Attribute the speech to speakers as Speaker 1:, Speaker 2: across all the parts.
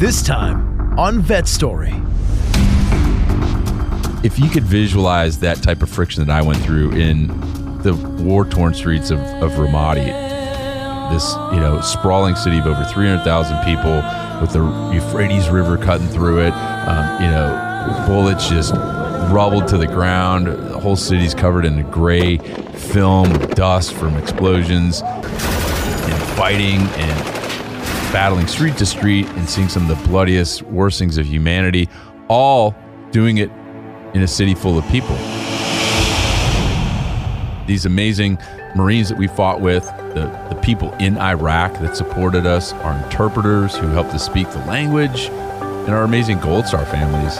Speaker 1: This time on Vet Story.
Speaker 2: if you could visualize that type of friction that I went through in the war torn streets of, of Ramadi, this you know sprawling city of over 300,000 people with the Euphrates River cutting through it, um, you know, bullets just rubbled to the ground. The whole city's covered in a gray film, of dust from explosions, and fighting and battling street to street and seeing some of the bloodiest, worst things of humanity, all doing it in a city full of people. These amazing Marines that we fought with, the, the people in Iraq that supported us, our interpreters who helped us speak the language, and our amazing Gold Star families.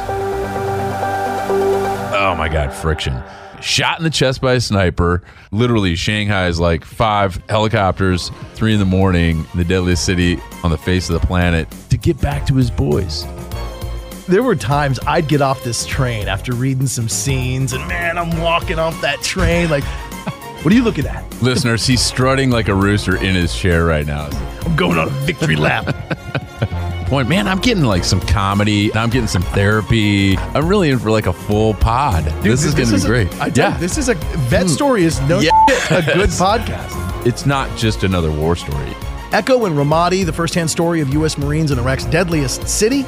Speaker 2: Oh my God, friction. Shot in the chest by a sniper. Literally, Shanghai is like five helicopters, three in the morning, in the deadliest city on the face of the planet to get back to his boys.
Speaker 1: There were times I'd get off this train after reading some scenes, and man, I'm walking off that train like, what are you looking at?
Speaker 2: Listeners, he's strutting like a rooster in his chair right now.
Speaker 1: I'm going on a victory lap.
Speaker 2: Point, man, I'm getting like some comedy. And I'm getting some therapy. I'm really in for like a full pod. this is going to be
Speaker 1: a-
Speaker 2: great.
Speaker 1: I you, this is a vet hmm. story. Is no
Speaker 2: Yeah.
Speaker 1: shit a good podcast.
Speaker 2: it's not just another war story.
Speaker 1: Echo in Ramadi, the firsthand story of U.S. Marines in Iraq's deadliest city.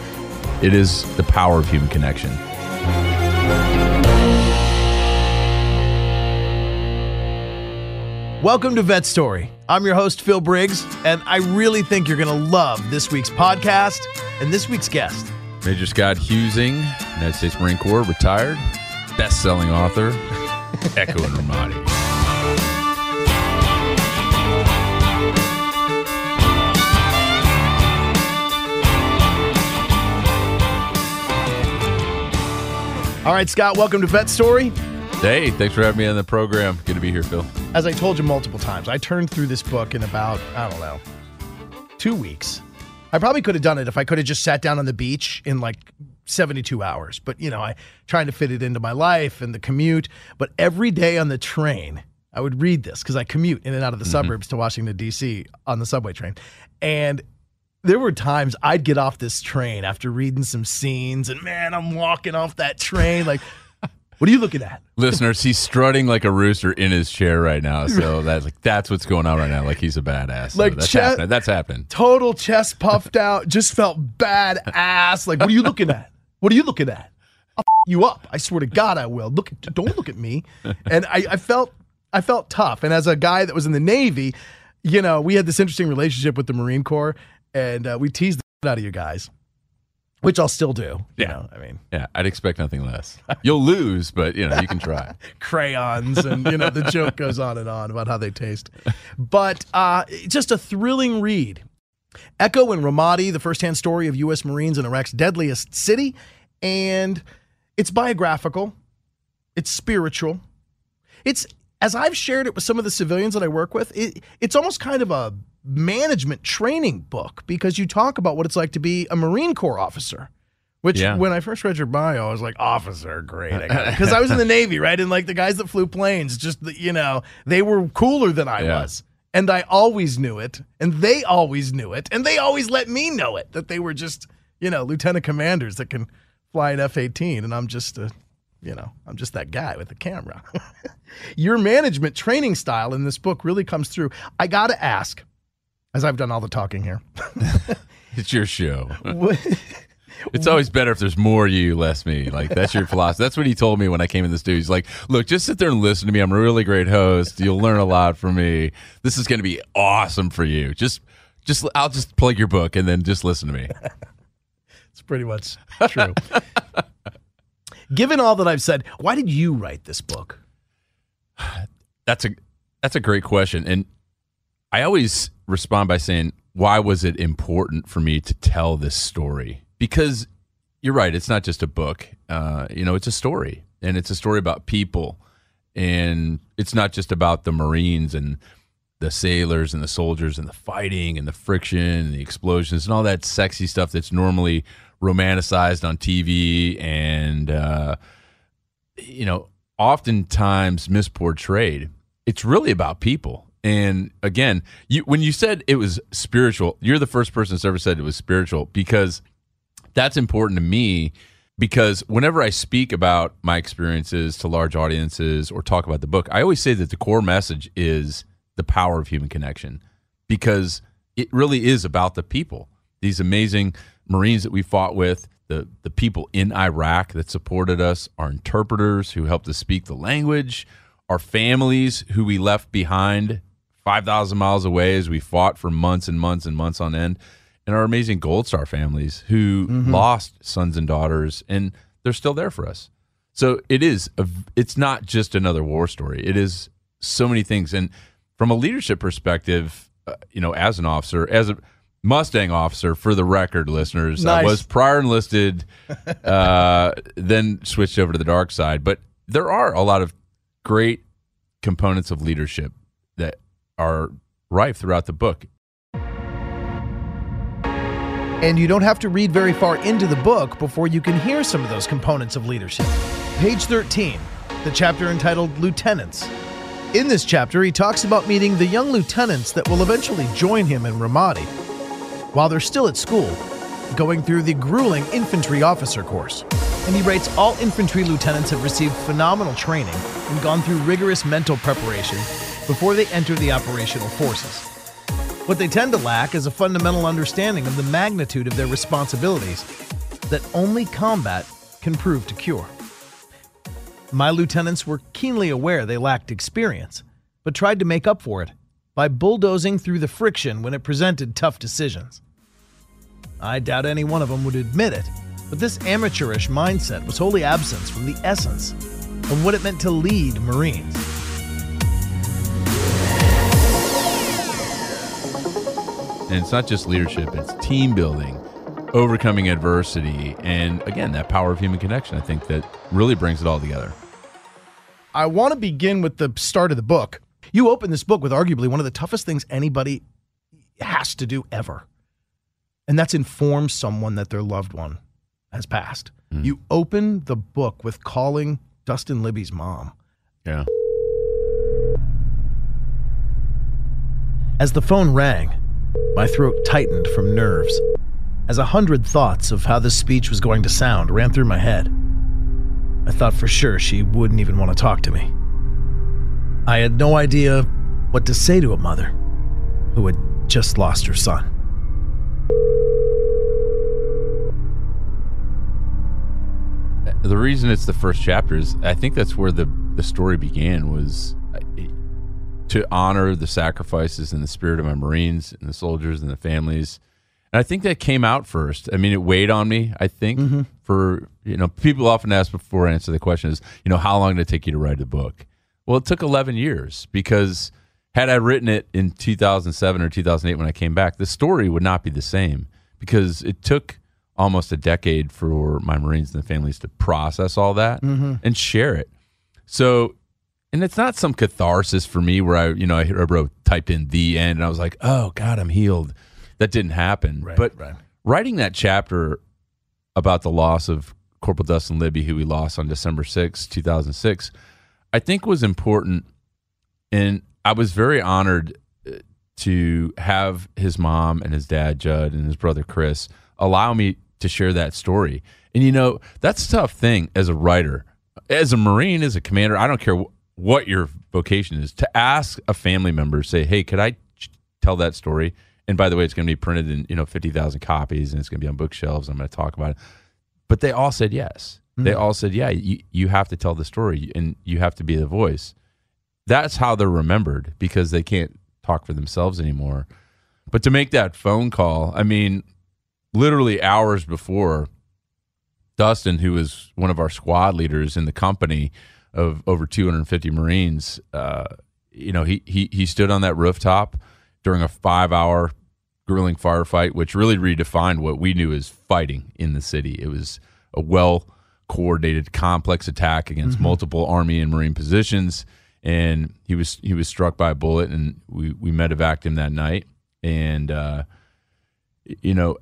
Speaker 2: It is the power of human connection.
Speaker 1: Welcome to Vet Story. I'm your host, Phil Briggs, and I really think you're going to love this week's podcast and this week's guest.
Speaker 2: Major Scott Huesing, United States Marine Corps, retired, best-selling author, Echo in Ramadi.
Speaker 1: All right, Scott, welcome to Vet Story.
Speaker 2: Hey, thanks for having me on the program. Good to be here, Phil.
Speaker 1: As I told you multiple times, I turned through this book in about, I don't know, two weeks. I probably could have done it if I could have just sat down on the beach in like 72 hours. But, you know, I trying to fit it into my life and the commute. But every day on the train, I would read this because I commute in and out of the mm-hmm. suburbs to Washington, D.C. on the subway train. And there were times I'd get off this train after reading some scenes, and man, I'm walking off that train like, what are you looking at?
Speaker 2: Listeners, he's strutting like a rooster in his chair right now. So that's like that's what's going on right now. Like he's a badass. So
Speaker 1: Like
Speaker 2: that's
Speaker 1: Chet-
Speaker 2: happening. That's happening.
Speaker 1: total chest puffed out, just felt badass. Like, what are you looking at? What are you looking at? I'll f- you up. I swear to God, I will. Look, don't look at me. And I, I felt, I felt tough. And as a guy that was in the Navy, you know, we had this interesting relationship with the Marine Corps, and uh, we teased the out of you guys, which I'll still do. You
Speaker 2: Yeah.
Speaker 1: know, I mean,
Speaker 2: Yeah, I'd expect nothing less. You'll lose, but you know you can try.
Speaker 1: crayons and you know the joke goes on and on about how they taste but uh, just a thrilling read echo in ramadi the firsthand story of u.s marines in iraq's deadliest city and it's biographical it's spiritual it's as i've shared it with some of the civilians that i work with it, it's almost kind of a management training book because you talk about what it's like to be a marine corps officer which
Speaker 2: Yeah.
Speaker 1: when I first read your bio, I was like, officer, great. Because I was in the Navy, right? And like the guys that flew planes, just, the, you know, they were cooler than I
Speaker 2: Yeah.
Speaker 1: was. And I always knew it. And they always knew it. And they always let me know it that they were just, you know, lieutenant commanders that can fly an F 18. And I'm just a, you know, I'm just that guy with the camera. Your management training style in this book really comes through. I got to ask, as I've done all the talking here,
Speaker 2: It's your show. It's always better if there's more you, less me. Like that's your philosophy. That's what he told me when I came in the studio. He's like, "Look, just sit there and listen to me. I'm a really great host. You'll learn a lot from me. This is going to be awesome for you. Just, just I'll just plug your book and then just listen to me."
Speaker 1: It's pretty much true. Given all that I've said, why did you write this book?
Speaker 2: That's a that's a great question. And I always respond by saying, why was it important for me to tell this story? Because you're right, it's not just a book. Uh, you know, it's a story, and it's a story about people, and it's not just about the Marines and the sailors and the soldiers and the fighting and the friction and the explosions and all that sexy stuff that's normally romanticized on TV and uh, you know oftentimes misportrayed. It's really about people. And again, you when you said it was spiritual, you're the first person that's ever said it was spiritual because that's important to me because whenever I speak about my experiences to large audiences or talk about the book, I always say that the core message is the power of human connection because it really is about the people. These amazing Marines that we fought with, the, the people in Iraq that supported us, our interpreters who helped us speak the language, our families who we left behind 5,000 miles away as we fought for months and months and months on end, and our amazing Gold Star families who mm-hmm. lost sons and daughters, and they're still there for us. So it is, a, it's not just another war story. It is so many things. And from a leadership perspective, uh, you know, as an officer, as a Mustang officer, for the record, listeners, nice. I was prior enlisted, uh, then switched over to the dark side. But there are a lot of great components of leadership are rife throughout the book.
Speaker 1: And you don't have to read very far into the book before you can hear some of those components of leadership. Page 13, the chapter entitled Lieutenants. In this chapter, he talks about meeting the young lieutenants that will eventually join him in Ramadi while they're still at school, going through the grueling infantry officer course. And he writes all infantry lieutenants have received phenomenal training and gone through rigorous mental preparation before they enter the operational forces. What they tend to lack is a fundamental understanding of the magnitude of their responsibilities that only combat can prove to cure. My lieutenants were keenly aware they lacked experience, but tried to make up for it by bulldozing through the friction when it presented tough decisions. I doubt any one of them would admit it, but this amateurish mindset was wholly absent from the essence of what it meant to lead Marines.
Speaker 2: And it's not just leadership, it's team building overcoming adversity, and again, that power of human connection. I think that really brings it all together.
Speaker 1: I want to begin with the start of the book. You open this book with arguably one of the toughest things anybody has to do ever, and that's inform someone that their loved one has passed. Mm. You open the book with calling Dustin Libby's mom.
Speaker 2: Yeah.
Speaker 1: As the phone rang, my throat tightened from nerves as a hundred thoughts of how this speech was going to sound ran through my head. I thought for sure she wouldn't even want to talk to me. I had no idea what to say to a mother who had just lost her son.
Speaker 2: The reason it's the first chapter is I think that's where the, the story began was to honor the sacrifices and the spirit of my Marines and the soldiers and the families and I think that came out first. I mean, it weighed on me. I think mm-hmm. for you know, people often ask before I answer the question is, you know, how long did it take you to write a book? Well, it took 11 years because had I written it in 2007 or 2008 when I came back, the story would not be the same because it took almost a decade for my Marines and the families to process all that mm-hmm. and share it. So, and it's not some catharsis for me where I, you know, I wrote, typed in the end and I was like, oh God, I'm healed that didn't happen.
Speaker 1: Right,
Speaker 2: but
Speaker 1: right.
Speaker 2: writing that chapter about the loss of Corporal Dustin Libby, who we lost on December 6, 2006, I think was important. And I was very honored uh, to have his mom and his dad, Judd, and his brother, Chris, allow me to share that story. And, you know, that's a tough thing as a writer. As a Marine, as a commander, I don't care what your vocation is, to ask a family member, say, hey, could I tell that story? And by the way, it's going to be printed in you know fifty thousand copies, and it's going to be on bookshelves. I'm going to talk about it. But they all said yes. Mm-hmm. They all said, "Yeah, you, you have to tell the story, and you have to be the voice." That's how they're remembered because they can't talk for themselves anymore. But to make that phone call, I mean, literally hours before, Dustin, who was one of our squad leaders in the company of over 250 Marines, uh, you know, he he he stood on that rooftop during a five hour grueling firefight, which really redefined what we knew as fighting in the city. It was a well coordinated, complex attack against multiple Army and Marine positions. And he was he was struck by a bullet, and we we medevaced him that night. And uh, you know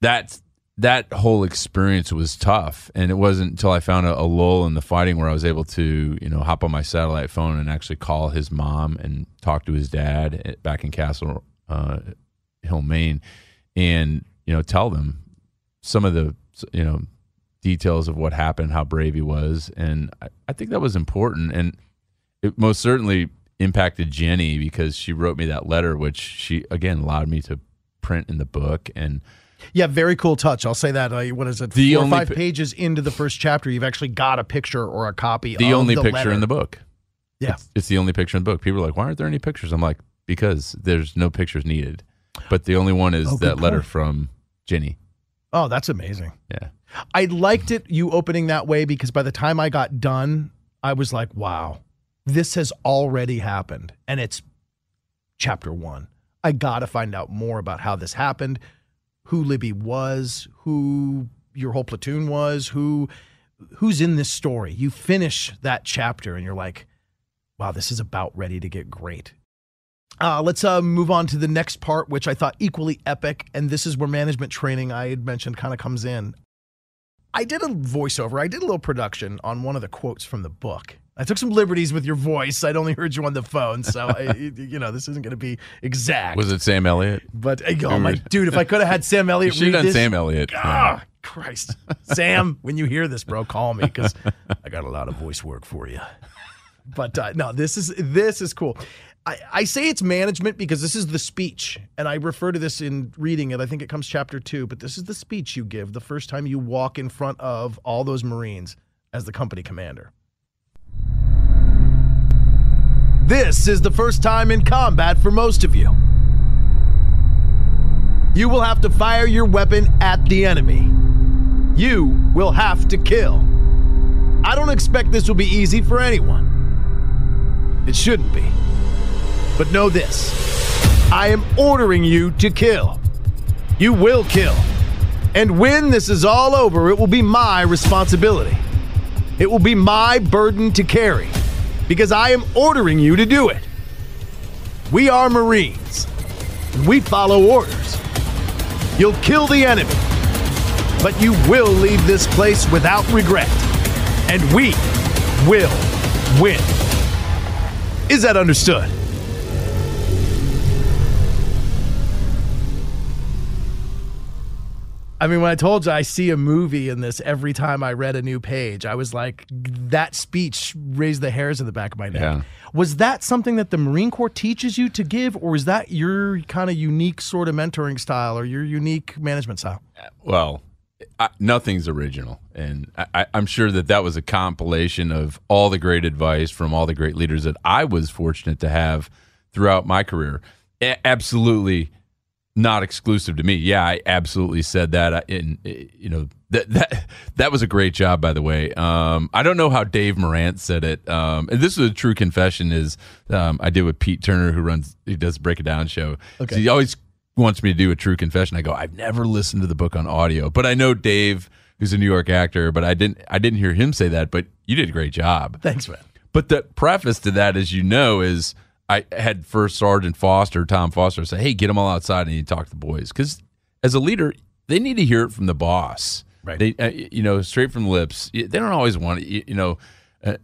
Speaker 2: that that whole experience was tough, and it wasn't until I found a, a lull in the fighting where I was able to you know hop on my satellite phone and actually call his mom and talk to his dad at- back in Castle uh, Hill, Maine, and you know tell them some of the you know details of what happened, how brave he was, and I, I think that was important, and it most certainly impacted Jenny because she wrote me that letter, which she again allowed me to print in the book, and
Speaker 1: Yeah, very cool touch. I'll say that. Uh, what is it?
Speaker 2: The
Speaker 1: Four or
Speaker 2: only
Speaker 1: five pages into the first chapter, you've actually got a picture or a copy.
Speaker 2: the only
Speaker 1: the
Speaker 2: picture
Speaker 1: letter.
Speaker 2: in the book.
Speaker 1: Yeah.
Speaker 2: It's, it's the only picture in the book. People are like, why aren't there any pictures? I'm like, because there's no pictures needed, but the only one is
Speaker 1: Oh,
Speaker 2: that letter
Speaker 1: point.
Speaker 2: from Jenny.
Speaker 1: Oh, that's amazing.
Speaker 2: Yeah.
Speaker 1: I liked it you opening that way because by the time I got done, I was like, wow, this has already happened. And it's chapter one. I got to find out more about how this happened, who Libby was, who your whole platoon was, who who's in this story. You finish that chapter and you're like, wow, this is about ready to get great. Uh, let's uh, move on to the next part, which I thought equally epic. And this is where management training I had mentioned kind of comes in. I did a voiceover, I did a little production on one of the quotes from the book. I took some liberties with your voice. I'd only heard you on the phone, so I, you know this isn't going to be exact.
Speaker 2: Was it Sam Elliott?
Speaker 1: But uh, oh my dude, if I could have had Sam Elliott
Speaker 2: should have done
Speaker 1: this,
Speaker 2: Sam Elliott.
Speaker 1: Ah, Christ, Sam, when you hear this, bro, call me because I got a lot of voice work for you. But uh, no, this is this is cool. I, I say it's management because this is the speech, and I refer to this in reading it. I think it comes chapter two, but this is the speech you give the first time you walk in front of all those Marines as the company commander. This is the first time in combat for most of you. You will have to fire your weapon at the enemy. You will have to kill. I don't expect this will be easy for anyone. It shouldn't be. But know this I am ordering you to kill. You will kill. And when this is all over, it will be my responsibility. It will be my burden to carry because I am ordering you to do it. We are Marines. We follow orders. You'll kill the enemy, but you will leave this place without regret. And we will win. Is that understood? I mean, when I told you I see a movie in this every time I read a new page, I was like, that speech raised the hairs in the back of my neck.
Speaker 2: Yeah.
Speaker 1: Was that something that the Marine Corps teaches you to give, or is that your kind of unique sort of mentoring style or your unique management style?
Speaker 2: Well, I, nothing's original, and I, I'm sure that that was a compilation of all the great advice from all the great leaders that I was fortunate to have throughout my career. A- absolutely not exclusive to me. Yeah, I absolutely said that. And you know that that that was a great job, by the way. Um, I don't know how Dave Morant said it. Um, and this is a true confession. Is um, I did with Pete Turner, who runs he does Break It Down show.
Speaker 1: Okay.
Speaker 2: So he always wants me to do a true confession. I go, I've never listened to the book on audio, but I know Dave, who's a New York actor, but I didn't I didn't hear him say that. But you did a great job.
Speaker 1: Thanks, man.
Speaker 2: But the preface to that, as you know, is I had First Sergeant Foster, Tom Foster, say, "Hey, get them all outside and you talk to the boys." Because as a leader, they need to hear it from the boss.
Speaker 1: Right.
Speaker 2: They, uh, you know, straight from the lips. They don't always want you you know uh,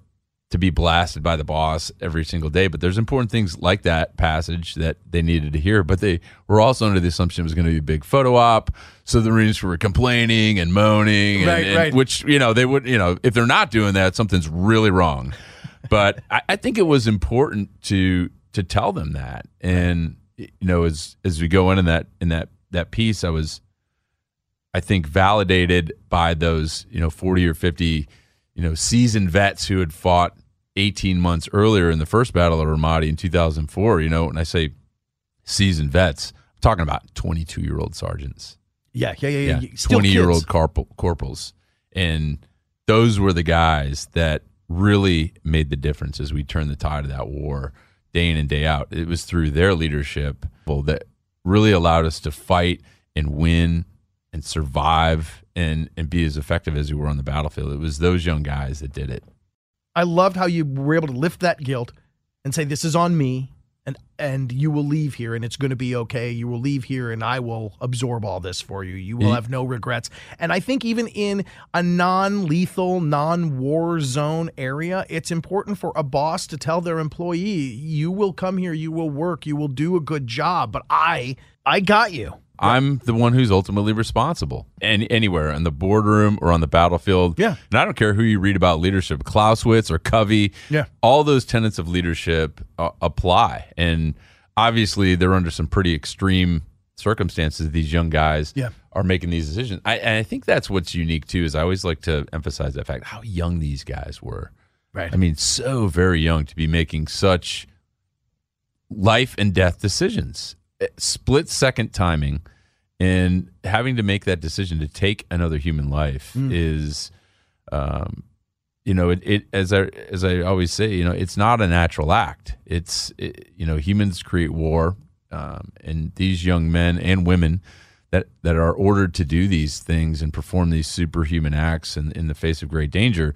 Speaker 2: to be blasted by the boss every single day. But there's important things like that passage that they needed to hear. But they were also under the assumption it was going to be a big photo op. So the Marines were complaining and moaning, and,
Speaker 1: Right,
Speaker 2: and- which you know they would you know if they're not doing that, something's really wrong but I, I think it was important to to tell them that and you know as as we go in in that in that that piece i was i think validated by those you know 40 or 50 you know seasoned vets who had fought 18 months earlier in the first battle of ramadi in 2004 you know and i say seasoned vets i'm talking about 22 year old sergeants
Speaker 1: Yeah, yeah, yeah, yeah.
Speaker 2: 20 year old corporal, corporals. And those were the guys that really made the difference as we turned the tide of that war day in and day out. It was through their leadership that really allowed us to fight and win and survive and and be as effective as we were on the battlefield. It was those young guys that did it.
Speaker 1: I loved how you were able to lift that guilt and say, "This is on me." And and you will leave here and it's going to be okay. You will leave here and i will absorb all this for you. You will have no regrets. And i think even in a non-lethal non-war zone area it's important for a boss to tell their employee you will come here you will work you will do a good job but i i got you
Speaker 2: I'm the one who's ultimately responsible. And anywhere in the boardroom or on the battlefield.
Speaker 1: Yeah.
Speaker 2: And I don't care who you read about leadership, Clausewitz or Covey.
Speaker 1: Yeah.
Speaker 2: All those tenets of leadership uh, apply. And obviously, they're under some pretty extreme circumstances. These young guys
Speaker 1: yeah.
Speaker 2: are making these decisions. I, and I think that's what's unique too. Is I always like to emphasize that fact how young these guys were.
Speaker 1: Right.
Speaker 2: I mean, so very young to be making such life and death decisions split second timing and having to make that decision to take another human life mm. is um, you know it, it, as i as i always say you know it's not a natural act it's it, you know humans create war um, and these young men and women that that are ordered to do these things and perform these superhuman acts in, in the face of great danger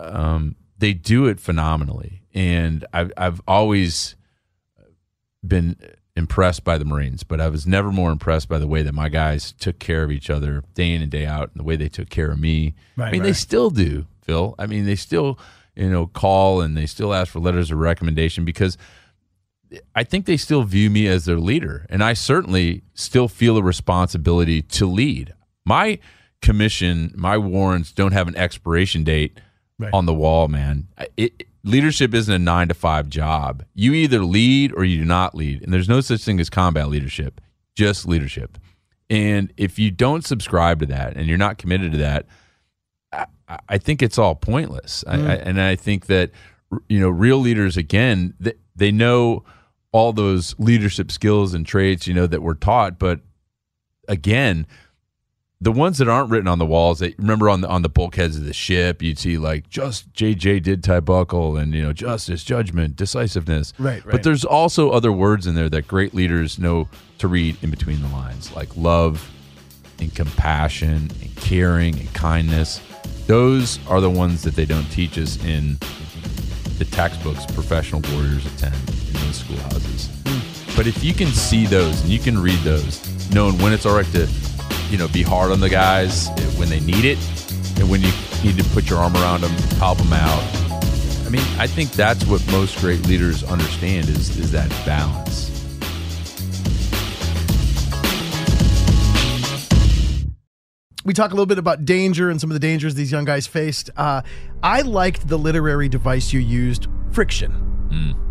Speaker 2: um, they do it phenomenally and i've i've always been impressed by the Marines, but I was never more impressed by the way that my guys took care of each other day in and day out, and the way they took care of me.
Speaker 1: Right,
Speaker 2: I mean,
Speaker 1: right.
Speaker 2: they still do, Phil. I mean, they still, you know, call and they still ask for letters of recommendation because I think they still view me as their leader, and I certainly still feel a responsibility to lead. My commission, my warrants don't have an expiration date
Speaker 1: Right.
Speaker 2: on the wall, man. It, leadership isn't a nine to five job. You either lead or you do not lead. And there's no such thing as combat leadership, just leadership. And if you don't subscribe to that and you're not committed to that, I, I think it's all pointless. Mm. I, I, and I think that, you know, real leaders, again, they, they know all those leadership skills and traits, you know, that we're taught. But again, the ones that aren't written on the walls that remember on the on the bulkheads of the ship you'd see like just jj did tie buckle and you know justice judgment decisiveness.
Speaker 1: Right, right.
Speaker 2: But there's also other words in there that great leaders know to read in between the lines like love and compassion and caring and kindness. Those are the ones that they don't teach us in the textbooks professional warriors attend in those schoolhouses. Hmm. But if you can see those and you can read those knowing when it's all right to you know, be hard on the guys when they need it, and when you need to put your arm around them, help them out. I mean, I think that's what most great leaders understand is is that balance.
Speaker 1: We talk a little bit about danger and some of the dangers these young guys faced. Uh, I liked the literary device you used, friction.
Speaker 2: Mm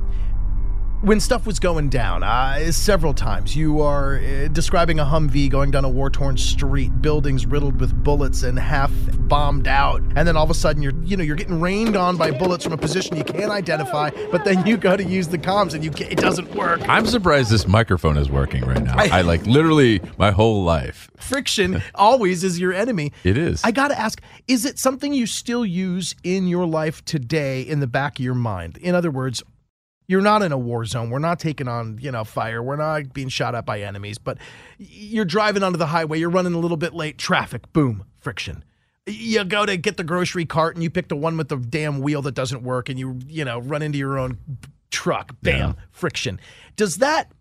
Speaker 1: when stuff was going down, uh, several times, you are uh, describing a Humvee going down a war torn street, buildings riddled with bullets and half bombed out, and then all of a sudden you're, you know, you're getting rained on by bullets from a position you can't identify, but then you go to use the comms and you it doesn't work.
Speaker 2: I'm surprised this microphone is working right now. I, I like literally my whole life.
Speaker 1: Friction always is your enemy.
Speaker 2: It is.
Speaker 1: I got to ask, is it something you still use in your life today in the back of your mind? In other words, you're not in a war zone. We're not taking on, you know, fire. We're not being shot at by enemies, but you're driving onto the highway. You're running a little bit late. Traffic, boom, friction. You go to get the grocery cart and you pick the one with the damn wheel that doesn't work and you, you know, run into your own truck. Bam, yeah. friction. Does that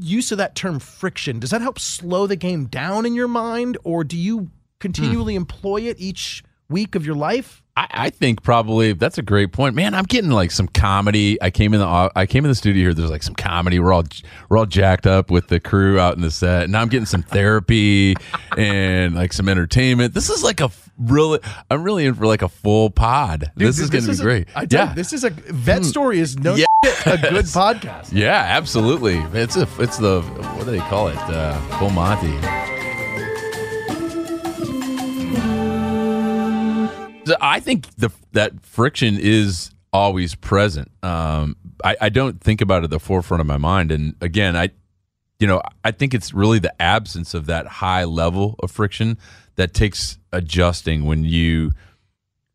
Speaker 1: use of that term friction, does that help slow the game down in your mind or do you continually hmm. employ it each week of your life?
Speaker 2: I, I, think probably that's a great point, man. I'm getting like some comedy. I came in the I came in the studio here. There's like some comedy. We're all we're all jacked up with the crew out in the set. Now I'm getting some therapy and like some entertainment. This is like a really. I'm really in for like a full pod. Dude, this is going to be great.
Speaker 1: A, I yeah, you, this is a vet hmm. story. Is no yes. a good podcast.
Speaker 2: Yeah, absolutely. It's a it's the what do they call it? Uh, full Monty. I think the that friction is always present. Um, I, I don't think about it at the forefront of my mind. And again, I, you know, I think it's really the absence of that high level of friction that takes adjusting when you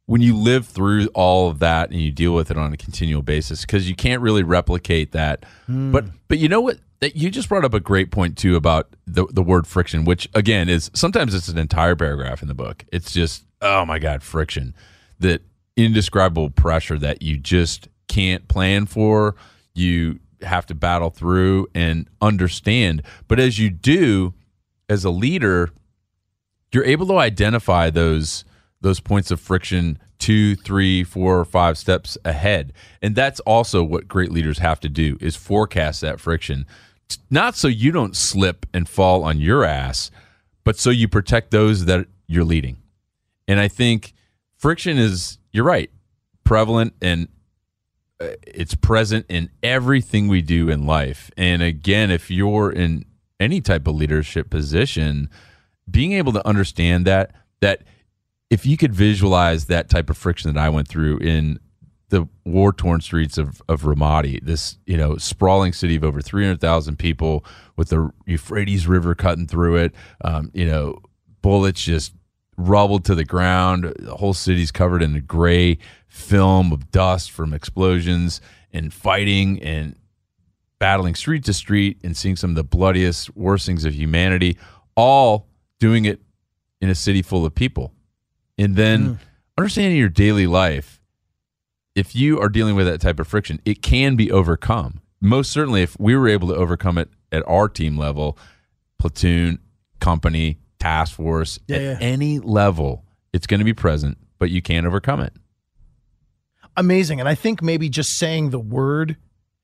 Speaker 2: when you live through all of that and you deal with it on a continual basis because you can't really replicate that. But but you know what? That you just brought up a great point too about the the word friction, which again is sometimes it's an entire paragraph in the book. It's just oh my god, friction. That indescribable pressure that you just can't plan for. You have to battle through and understand. But as you do, as a leader, you're able to identify those those points of friction two three four or five steps ahead and that's also what great leaders have to do is forecast that friction not so you don't slip and fall on your ass but so you protect those that you're leading and i think friction is you're right prevalent and uh, it's present in everything we do in life. And again if you're in any type of leadership position being able to understand that that if you could visualize that type of friction that I went through in the war torn streets of, of Ramadi, this you know sprawling city of over three hundred thousand people with the Euphrates River cutting through it, um, you know bullets just rubbled to the ground. The whole city's covered in a gray film of dust from explosions and fighting and battling street to street and seeing some of the bloodiest, worst things of humanity, all doing it in a city full of people. And then hmm. understanding your daily life, if you are dealing with that type of friction, it can be overcome. Most certainly, if we were able to overcome it at our team level, platoon, company, task force,
Speaker 1: Yeah,
Speaker 2: at
Speaker 1: yeah.
Speaker 2: any level, it's going to be present, but you can't overcome it.
Speaker 1: amazing. And I think maybe just saying the word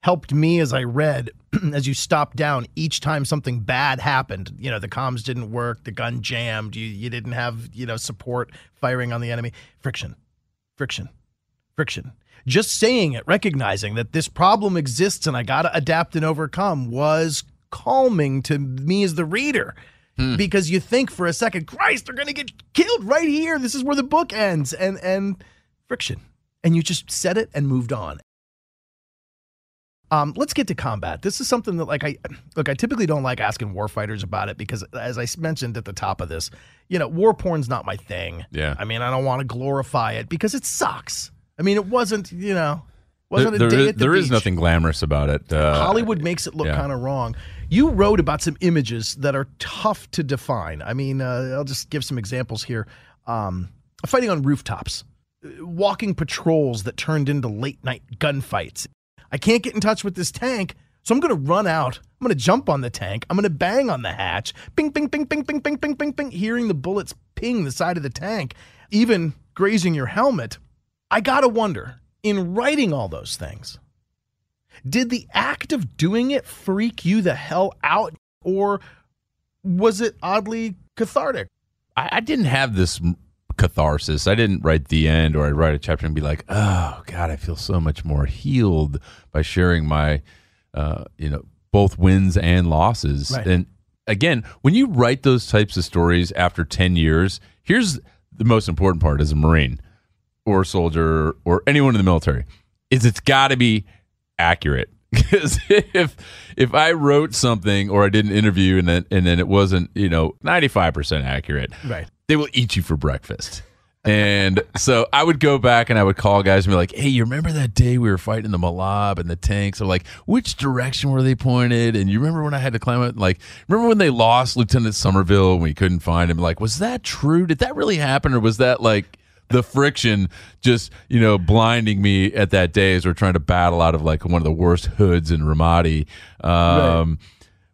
Speaker 1: helped me as I read, as you stopped down each time something bad happened. You know, the comms didn't work, the gun jammed, you, you didn't have, you know, support firing on the enemy. Friction, friction, friction. Just saying it, recognizing that this problem exists and I got to adapt and overcome was calming to me as the reader. Because you think for a second, Christ, they're going to get killed right here. This is where the book ends. And, and friction and you just said it and moved on. Um, let's get to combat. This is something that, like, I look. I typically don't like asking warfighters about it because, as I mentioned at the top of this, you know, war porn's not my thing.
Speaker 2: Yeah.
Speaker 1: I mean, I don't want to glorify it because it sucks. I mean, it wasn't, you know,
Speaker 2: There,
Speaker 1: wasn't a
Speaker 2: there
Speaker 1: day
Speaker 2: is-
Speaker 1: at the
Speaker 2: there is
Speaker 1: beach.
Speaker 2: nothing glamorous about it. Uh,
Speaker 1: Hollywood makes it look
Speaker 2: yeah.
Speaker 1: kind of wrong. You wrote about some images that are tough to define. I mean, uh, I'll just give some examples here. Um, fighting on rooftops, uh, walking patrols that turned into late night gunfights. I can't get in touch with this tank, so I'm going to run out. I'm going to jump on the tank. I'm going to bang on the hatch. Bing, bing, bing, bing, bing, bing, bing, bing, bing, hearing the bullets ping the side of the tank, even grazing your helmet. I got to wonder, in writing all those things, did the act of doing it freak you the hell out, or was it oddly cathartic?
Speaker 2: I, I didn't have this catharsis. I didn't write the end or I'd write a chapter and be like, oh God, I feel so much more healed by sharing my, uh, you know, both wins and losses.
Speaker 1: Right.
Speaker 2: And again, when you write those types of stories after 10 years, here's the most important part as a Marine or soldier or anyone in the military is it's got to be accurate. Because if if I wrote something or I did an interview and then and then it wasn't you know ninety five percent accurate,
Speaker 1: Right.
Speaker 2: they will eat you for breakfast. And so I would go back and I would call guys and be like, "Hey, you remember that day we were fighting the Malab and the tanks? I'm like, which direction were they pointed? And you remember when I had to climb it? Like, remember when they lost Lieutenant Somerville and we couldn't find him? Like, was that true? Did that really happen, or was that like the friction just you know blinding me at that day as we're trying to battle out of like one of the worst hoods in Ramadi? Um,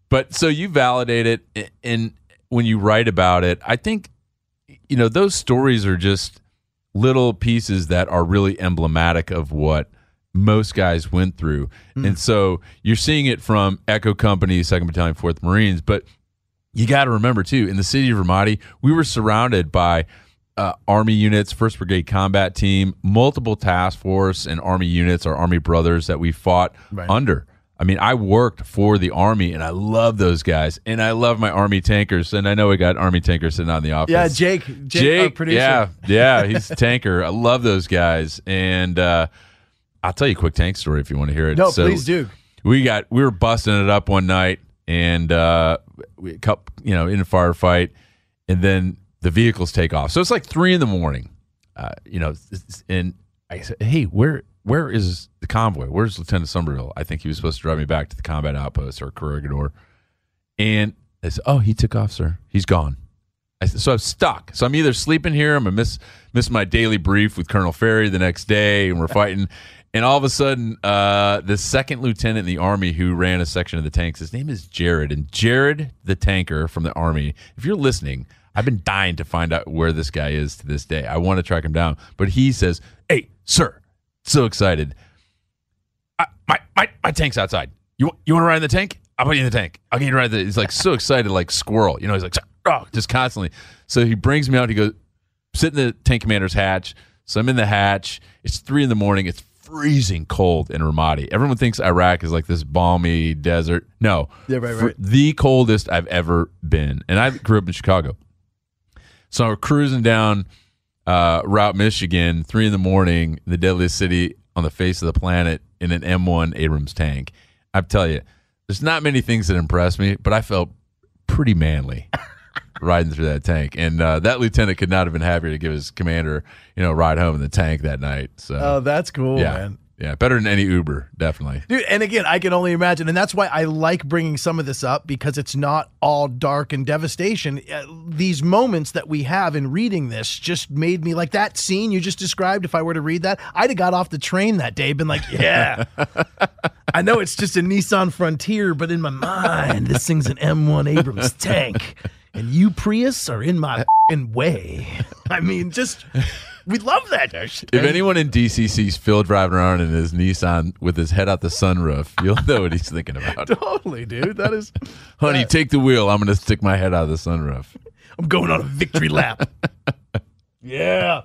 Speaker 2: But so you validate it, and when you write about it, I think you know those stories are just little pieces that are really emblematic of what most guys went through. And so you're seeing it from echo company second battalion fourth marines but you got to remember too in the city of ramadi we were surrounded by uh, army units first brigade combat team multiple task force and army units our army brothers that we fought
Speaker 1: Right.
Speaker 2: under I mean, I worked for the Army and I love those guys. And I love my Army tankers. And I know we got Army tankers sitting on the office.
Speaker 1: Yeah, Jake, Jake, our producer.
Speaker 2: yeah, yeah, he's a tanker. I love those guys. And uh, I'll tell you a quick tank story if you want to hear it.
Speaker 1: No,
Speaker 2: So
Speaker 1: please do.
Speaker 2: We got we were busting it up one night, and uh, we cup you know in a firefight, and then the vehicles take off. So it's like three in the morning. uh, you know, and I said, "Hey, where where is the convoy? Where's Lieutenant Somerville? I think he was supposed to drive me back to the combat outpost or corregidor." And I said, "Oh, he took off, sir. He's gone." I said, so I'm stuck. So I'm either sleeping here, I'm gonna miss miss my daily brief with Colonel Ferry the next day, and we're fighting. And all of a sudden, uh, the second lieutenant in the army who ran a section of the tanks, his name is Jared, and Jared, the tanker from the army. If you're listening, I've been dying to find out where this guy is to this day. I want to track him down, but he says, "Hey, sir, so excited! I, my my my tank's outside. You you want to ride in the tank? I'll put you in the tank. I'll get you to ride the." He's like so excited, like squirrel. You know, he's like oh, just constantly. So he brings me out. He goes, sit in the tank commander's hatch. So I'm in the hatch. It's three in the morning. It's freezing cold in Ramadi. Everyone thinks Iraq is like this balmy desert. No,
Speaker 1: yeah, right, right.
Speaker 2: the coldest I've ever been. And I grew up in Chicago. So we're cruising down uh, Route Michigan, three in the morning, the deadliest city on the face of the planet in an M1 Abrams tank. I tell you, there's not many things that impress me, but I felt pretty manly riding through that tank. And uh, that lieutenant could not have been happier to give his commander, you know, ride home in the tank that night. So,
Speaker 1: oh, that's cool,
Speaker 2: yeah.
Speaker 1: man.
Speaker 2: Yeah, better than any Uber, definitely.
Speaker 1: Dude, and again, I can only imagine. And that's why I like bringing some of this up because it's not all dark and devastation. Uh, these moments that we have in reading this just made me like that scene you just described. If I were to read that, I'd have got off the train that day, been like, yeah. I know it's just a Nissan Frontier, but in my mind, this thing's an M1 Abrams tank and you Prius are in my way. I mean, just we love that.
Speaker 2: If anyone in DC sees Phil driving around in his Nissan with his head out the sunroof, you'll know what he's thinking about.
Speaker 1: totally, dude. That is,
Speaker 2: honey, that. take the wheel. I'm going to stick my head out of the sunroof.
Speaker 1: I'm going on a victory lap. yeah.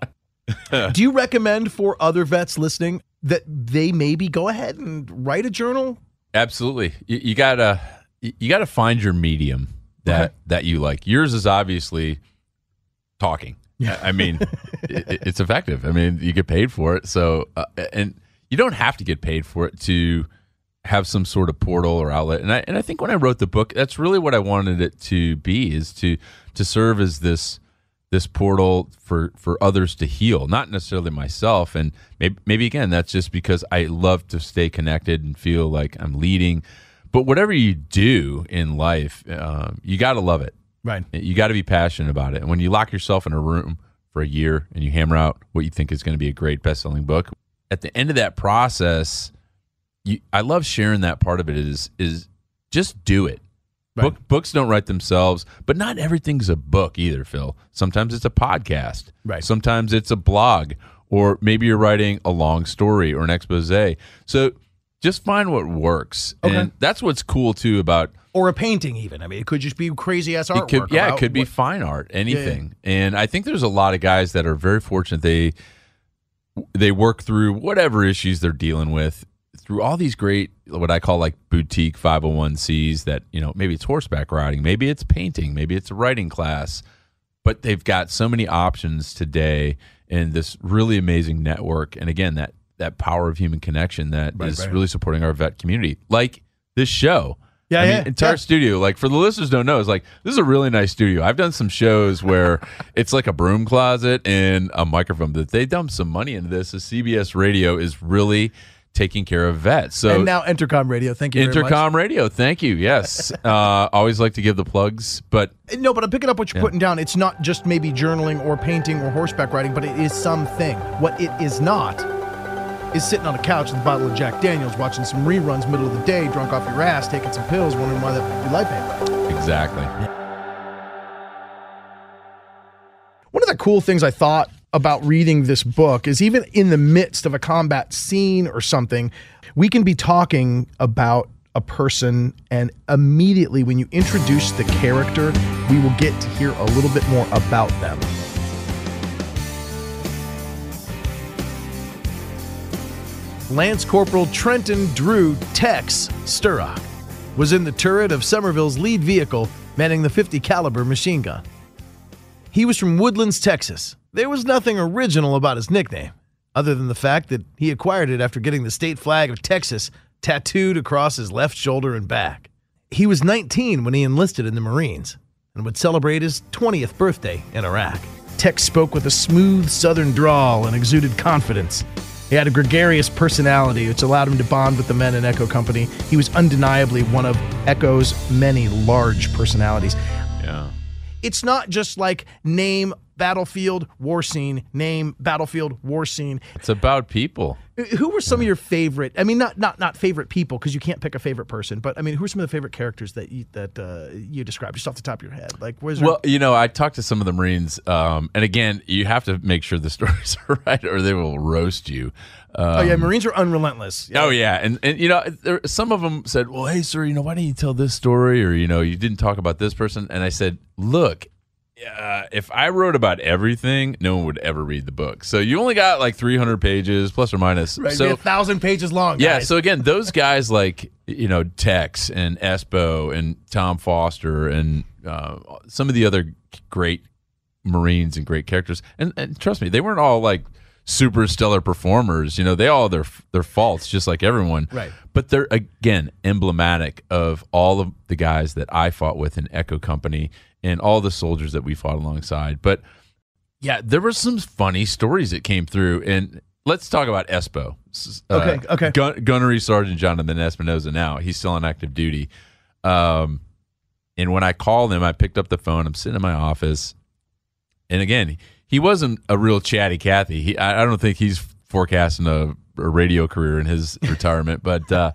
Speaker 1: Do you recommend for other vets listening that they maybe go ahead and write a journal?
Speaker 2: Absolutely. You, you gotta you gotta find your medium that okay. that you like. Yours is obviously talking. Yeah. I mean, it, it's effective. I mean, you get paid for it. So, uh, and you don't have to get paid for it to have some sort of portal or outlet. And I and I think when I wrote the book, that's really what I wanted it to be is to to serve as this this portal for for others to heal, not necessarily myself. And maybe maybe again, that's just because I love to stay connected and feel like I'm leading but whatever you do in life, um, you got to love it.
Speaker 1: Right.
Speaker 2: You got to be passionate about it. And when you lock yourself in a room for a year and you hammer out what you think is going to be a great best-selling book, at the end of that process, you, I love sharing that part of it. Is is just do it. Right. Book, books don't write themselves, but not everything's a book either, Phil. Sometimes it's a podcast.
Speaker 1: Right.
Speaker 2: Sometimes it's a blog, or maybe you're writing a long story or an expose. So just find what works. Okay. And that's what's cool too about
Speaker 1: or a painting even. I mean, it could just be crazy ass artwork.
Speaker 2: It could, yeah, it could be what, fine art, anything. Yeah, yeah. And I think there's a lot of guys that are very fortunate they they work through whatever issues they're dealing with through all these great what I call like boutique 501c's that, you know, maybe it's horseback riding, maybe it's painting, maybe it's a writing class, but they've got so many options today in this really amazing network. And again, that that power of human connection that right, is right. really supporting our vet community, like this show.
Speaker 1: Yeah, I yeah,
Speaker 2: mean, entire
Speaker 1: yeah.
Speaker 2: studio. Like for the listeners don't know, it's like this is a really nice studio. I've done some shows where it's like a broom closet and a microphone. That they dump some money into this. The CBS Radio is really taking care of vets. So
Speaker 1: and now Entercom Radio. Thank you.
Speaker 2: Entercom Radio. Thank you. Yes. uh, always like to give the plugs, but
Speaker 1: no. But I'm picking up what you're yeah. putting down. It's not just maybe journaling or painting or horseback riding, but it is something. What it is not is sitting on a couch with a bottle of Jack Daniels, watching some reruns middle of the day, drunk off your ass, taking some pills, wondering why that your life ain't
Speaker 2: right. Exactly.
Speaker 1: One of the cool things I thought about reading this book is even in the midst of a combat scene or something, we can be talking about a person, and immediately when you introduce the character, we will get to hear a little bit more about them. Lance Corporal Trenton Drew Tex Sturrock was in the turret of Somerville's lead vehicle manning the 50 caliber machine gun. He was from Woodlands, Texas. There was nothing original about his nickname, other than the fact that he acquired it after getting the state flag of Texas tattooed across his left shoulder and back. He was 19 when he enlisted in the Marines and would celebrate his 20th birthday in Iraq. Tex spoke with a smooth southern drawl and exuded confidence. He had a gregarious personality, which allowed him to bond with the men in Echo Company. He was undeniably one of Echo's many large personalities.
Speaker 2: Yeah.
Speaker 1: It's not just like name battlefield war scene, name battlefield war scene.
Speaker 2: It's about people.
Speaker 1: Who were some of your favorite? I mean, not not not favorite people because you can't pick a favorite person, but I mean, who are some of the favorite characters that you that uh, you described just off the top of your head? Like, where's
Speaker 2: Well, you know, I talked to some of the Marines, um, and again, you have to make sure the stories are right, or they will roast you.
Speaker 1: oh yeah, Marines are unrelentless. Yeah.
Speaker 2: Oh yeah, and and you know, there, some of them said, "Well, hey, sir, you know, why didn't you tell this story?" Or you know, you didn't talk about this person. And I said, "Look, uh, if I wrote about everything, no one would ever read the book. So you only got like 300 pages, plus or minus.
Speaker 1: Right,
Speaker 2: so
Speaker 1: a thousand pages long.
Speaker 2: yeah.
Speaker 1: guys.
Speaker 2: So again, those guys like you know Tex and Espo and Tom Foster and uh, some of the other great Marines and great characters. And, and trust me, they weren't all like super stellar performers. You know, they all have their their faults, just like everyone.
Speaker 1: Right.
Speaker 2: But they're again emblematic of all of the guys that I fought with in Echo Company and all the soldiers that we fought alongside. But yeah, there were some funny stories that came through, and let's talk about Espo. Uh,
Speaker 1: Okay, okay.
Speaker 2: Gun- Gunnery Sergeant Jonathan Espinoza. Now he's still on active duty. Um, and when I called him, I picked up the phone. I'm sitting in my office, and again, he wasn't a real chatty Cathy. He, I, I don't think he's forecasting a, a radio career in his retirement, but. Uh,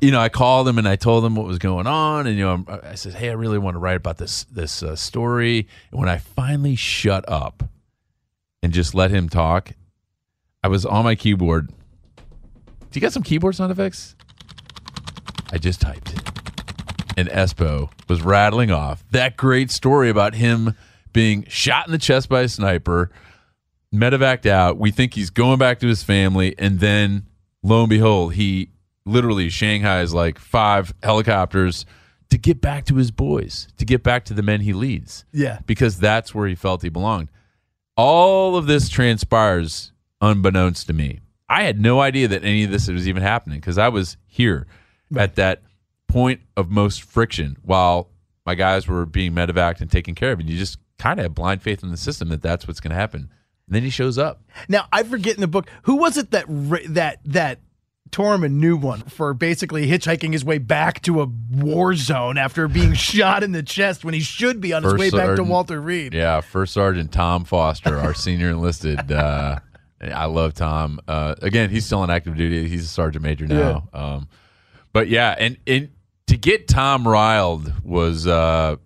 Speaker 2: you know, I called him and I told him what was going on, and you know, I said, "Hey, I really want to write about this this uh, story." And when I finally shut up and just let him talk, I was on my keyboard. Do you got some keyboard sound effects? I just typed and Espo was rattling off that great story about him being shot in the chest by a sniper, medevaced out. We think he's going back to his family, and then lo and behold, he literally Shanghai's like five helicopters to get back to his boys, to get back to the men he leads.
Speaker 1: Yeah.
Speaker 2: Because that's where he felt he belonged. All of this transpires unbeknownst to me. I had no idea that any of this was even happening because I was here at that point of most friction while my guys were being medevaced and taken care of. And you just kind of have blind faith in the system that that's what's going to happen. And then he shows up.
Speaker 1: Now I forget in the book who was it that that that Tormund knew one for basically hitchhiking his way back to a war zone after being shot in the chest when he should be on his
Speaker 2: First
Speaker 1: way back to Walter Reed.
Speaker 2: Yeah, First Sergeant Tom Foster, our senior enlisted. Uh, I love Tom. Uh, again, he's still on active duty. He's a sergeant major now. Um, but yeah, and, and to get Tom riled was uh,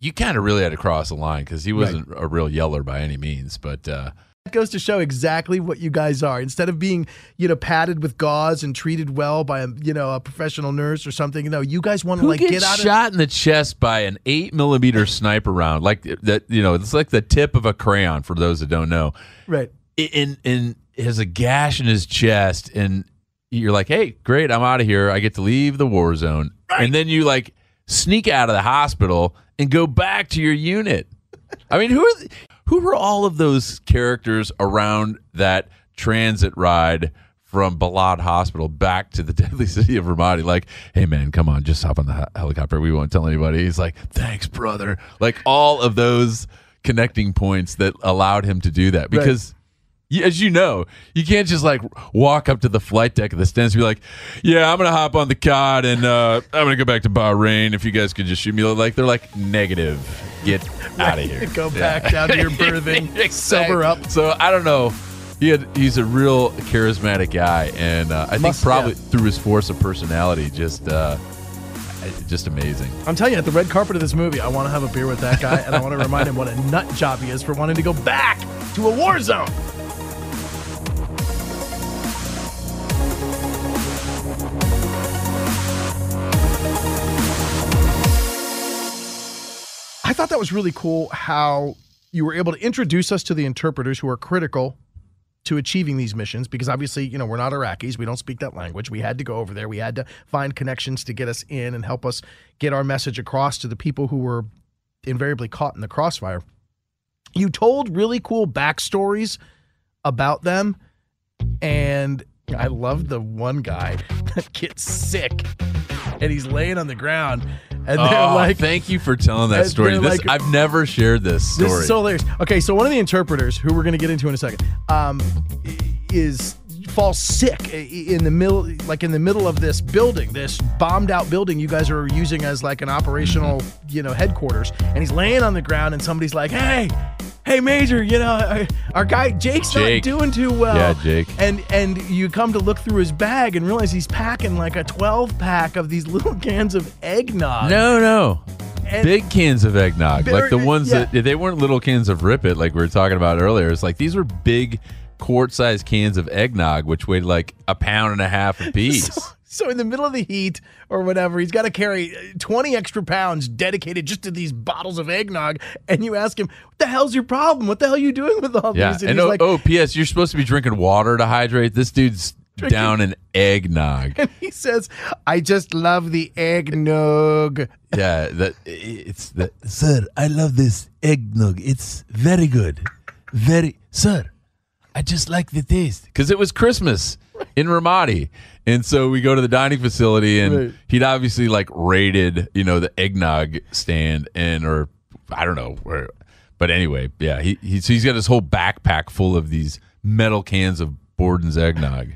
Speaker 2: you kind of really had to cross the line because he wasn't a real yeller by any means. But uh,
Speaker 1: goes to show exactly what you guys are. Instead of being, you know, padded with gauze and treated well by a, you know, a professional nurse or something, you know, you guys want to like get out of
Speaker 2: shot in the chest by an eight millimeter sniper round? Like that, you know, it's like the tip of a crayon for those that don't know.
Speaker 1: right.
Speaker 2: in in has a gash in his chest and you're like hey great i'm out of here i get to leave the war zone and then you like sneak out of the hospital and go back to your unit i mean who are th- who were all of those characters around that transit ride from Balad Hospital back to the deadly city of Ramadi. Like, hey man, come on, just hop on the helicopter. We won't tell anybody. He's like, thanks, brother. Like all of those connecting points that allowed him to do that because y- as you know, you can't just like walk up to the flight deck of the Stennis and be like, "Yeah, I'm gonna hop on the COD and uh, I'm gonna go back to Bahrain. If you guys could just shoot me." Like they're like negative, get out of here.
Speaker 1: Go back down to your berthing, sober up.
Speaker 2: So I don't know. He had he's a real charismatic guy, and uh, I
Speaker 1: Must-
Speaker 2: think probably
Speaker 1: yeah.
Speaker 2: through his force of personality, just uh, just amazing.
Speaker 1: I'm telling you, at the red carpet of this movie, I want to have a beer with that guy, and I want to remind him what a nut job he is for wanting to go back to a war zone. I thought that was really cool how you were able to introduce us to the interpreters who are critical to achieving these missions because obviously, you know, we're not Iraqis. We don't speak that language. We had to go over there. We had to find connections to get us in and help us get our message across to the people who were invariably caught in the crossfire. You told really cool backstories about them. And I loved the one guy that gets sick and he's laying on the ground, and they're
Speaker 2: Oh,
Speaker 1: like,
Speaker 2: thank you for telling that story. This,
Speaker 1: like-
Speaker 2: I've never shared this story.
Speaker 1: This is so hilarious. Okay, so one of the interpreters, who we're going to get into in a second, um, is falls sick in the middle, like in the middle of this building, this bombed out building you guys are using as like an operational, you know, headquarters. And he's laying on the ground, and somebody's like, "Hey, hey, Major, you know, our- our guy Jake's
Speaker 2: Jake.
Speaker 1: not doing too well."
Speaker 2: Yeah, Jake.
Speaker 1: And and you come to look through his bag and realize he's packing like a 12 pack of these little cans of eggnog.
Speaker 2: no, no.
Speaker 1: And-
Speaker 2: Big cans of eggnog, like the ones
Speaker 1: yeah.
Speaker 2: that they weren't little cans of Rip It, like we were talking about earlier. It's like these were big quart-sized cans of eggnog, which weighed like a pound and a half a piece.
Speaker 1: So in the middle of the heat or whatever, he's got to carry uh, 20 extra pounds dedicated just to these bottles of eggnog. And you ask him, what the hell's your problem? What the hell are you doing with all
Speaker 2: yeah,
Speaker 1: these?
Speaker 2: and
Speaker 1: he's
Speaker 2: oh,
Speaker 1: like,
Speaker 2: oh, P.S. You're supposed to be drinking water to hydrate. This dude's down in eggnog.
Speaker 1: and he says, I just love the eggnog.
Speaker 2: yeah, that it's the sir. I love this eggnog. It's very good, very sir. I just like the taste because it was Christmas in Ramadi, and so we go to the dining facility, and
Speaker 1: Right.
Speaker 2: he'd obviously like raided, you know, the eggnog stand, and or I don't know where, but anyway, yeah, he he's, he's got his whole backpack full of these metal cans of Borden's eggnog.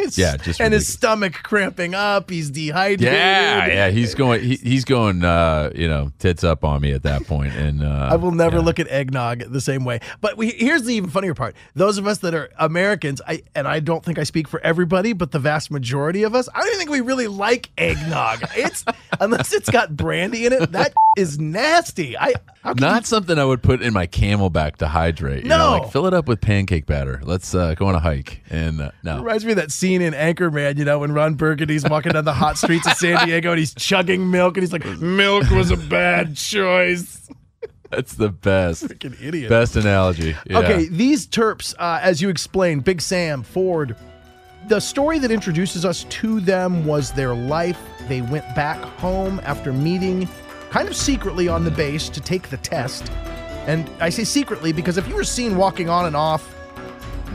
Speaker 1: It's-
Speaker 2: Yeah, just
Speaker 1: and his stomach cramping up. He's dehydrated.
Speaker 2: Yeah, yeah, he's going. He, he's going. Uh, you know, tits up on me at that point, and uh,
Speaker 1: I will never
Speaker 2: yeah.
Speaker 1: look at eggnog the same way. But we, here's the even funnier part: those of us that are Americans, I and I don't think I speak for everybody, but the vast majority of us, I don't even think we really like eggnog. It's unless it's got brandy in it, that is nasty. I
Speaker 2: Not something I would put in my CamelBak to hydrate. You know,
Speaker 1: No.
Speaker 2: like fill it up with pancake batter. Let's uh, go on a hike. And uh, no,
Speaker 1: Reminds me of that scene in Anchorman, you know, when Ron Burgundy's walking down the hot streets of San Diego and he's chugging milk and he's like, milk was a bad choice.
Speaker 2: that's the best,
Speaker 1: Freaking idiot.
Speaker 2: best analogy. Yeah.
Speaker 1: Okay, these Terps, uh, as you explained, Big Sam, Ford, the story that introduces us to them was their life. They went back home after meeting kind of secretly on the base to take the test. And I say secretly because if you were seen walking on and off,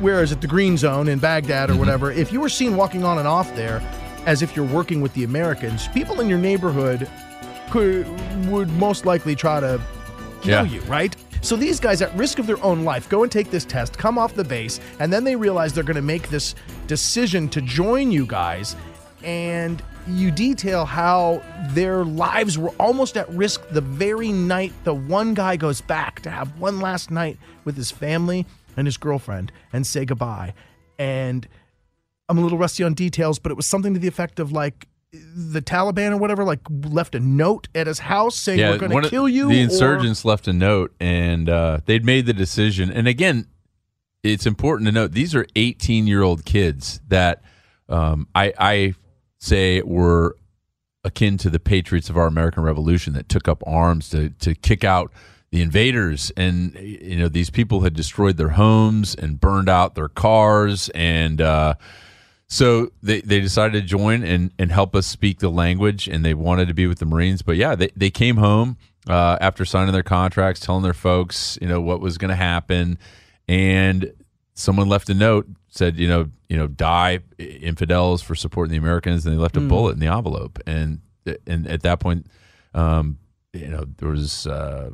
Speaker 1: where is it, the green zone in Baghdad or
Speaker 2: Mm-hmm.
Speaker 1: whatever, if you were seen walking on and off there as if you're working with the Americans, people in your neighborhood could would most likely try to kill
Speaker 2: Yeah.
Speaker 1: you, right? So these guys, at risk of their own life, go and take this test, come off the base, and then they realize they're going to make this decision to join you guys. And you detail how their lives were almost at risk the very night the one guy goes back to have one last night with his family and his girlfriend and say goodbye. And I'm a little rusty on details, but it was something to the effect of like the Taliban or whatever, like left a note at his house saying we're going to kill you.
Speaker 2: The
Speaker 1: or-
Speaker 2: insurgents left a note, and uh, they'd made the decision. And again, it's important to note these are 18 year old kids that um, I, I say were akin to the patriots of our American Revolution that took up arms to to kick out the invaders and you know these people had destroyed their homes and burned out their cars and uh, so they, they decided to join and, and help us speak the language and they wanted to be with the Marines. But yeah, they, they came home uh, after signing their contracts, telling their folks, you know, what was going to happen. And someone left a note, said, you know, you know, die infidels for supporting the Americans. And they left a bullet in the envelope. And, and at that point, um, you know, there was, uh,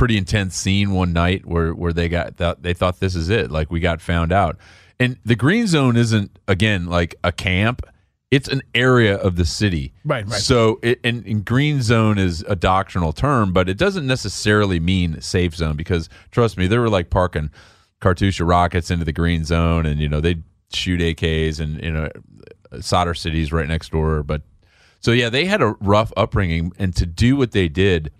Speaker 2: pretty intense scene one night where where they got th- they thought this is it like we got found out. And the green zone isn't again like a camp. It's an area of the city.
Speaker 1: Right, right.
Speaker 2: so it, and, and green zone is a doctrinal term but it doesn't necessarily mean safe zone because trust me they were like parking Katyusha rockets into the green zone and you know they'd shoot ak's and you know solder cities right next door but so yeah they had a rough upbringing and to do what they did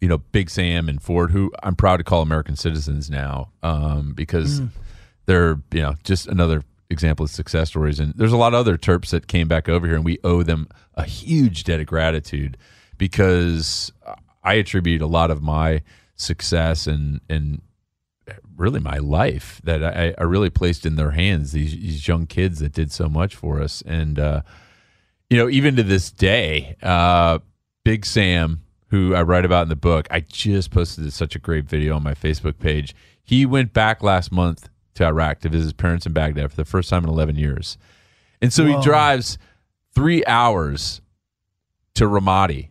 Speaker 2: you know, Big Sam and Ford, who I'm proud to call American citizens now, um, because they're you know just another example of success stories. And there's a lot of other Terps that came back over here, and we owe them a huge debt of gratitude because I attribute a lot of my success and and really my life that I, I really placed in their hands. These these young kids that did so much for us, and uh, you know, even to this day, uh, Big Sam, who I write about in the book, I just posted such a great video on my Facebook page. He went back last month to Iraq to visit his parents in Baghdad for the first time in 11 years. And so he drives three hours to Ramadi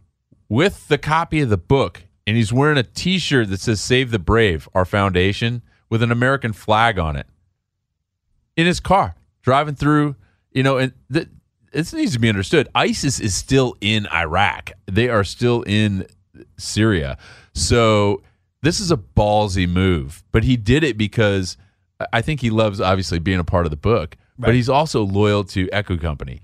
Speaker 2: with the copy of the book, and he's wearing a T-shirt that says "Save the Brave," our foundation, with an American flag on it, in his car, driving through. You know, and th- this needs to be understood. ISIS is still in Iraq. They are still in Syria. So this is a ballsy move, but he did it because I think he loves obviously being a part of the book, but he's also loyal to Echo Company.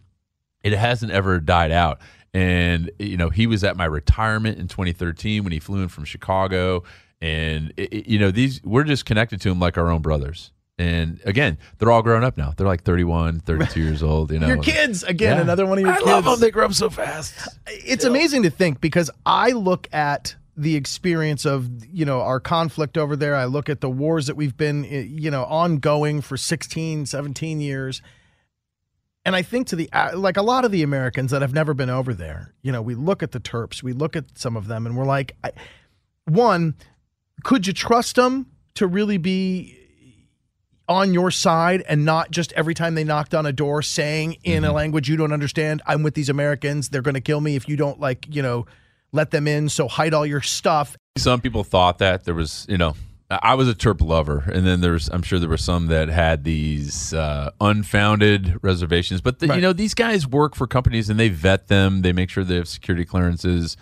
Speaker 2: It hasn't ever died out. And you know, he was at my retirement in 2013 when he flew in from Chicago, and it- you know, these we're just connected to him like our own brothers. And again, they're all grown up now. They're like 31, 32 years old. You know,
Speaker 1: Your kids again,
Speaker 2: Yeah.
Speaker 1: another one of your kids.
Speaker 2: I
Speaker 1: kids.
Speaker 2: love them. They grow up so fast.
Speaker 1: it's amazing to think because I look at the experience of you know our conflict over there I look at the wars that we've been eh, you know ongoing for 16 17 years and I think to the uh, like a lot of the Americans that have never been over there you know we look at the Terps we look at some of them and we're like I, one could you trust them to really be on your side and not just every time they knocked on a door saying in a language you don't understand, I'm with these Americans. They're going to kill me if you don't like, you know, let them in. So hide all your stuff.
Speaker 2: Some people thought that there was, you know, I was a Terp lover, and then there's, I'm sure there were some that had these uh, unfounded reservations. But the, you know, these guys work for companies and they vet them. They make sure they have security clearances.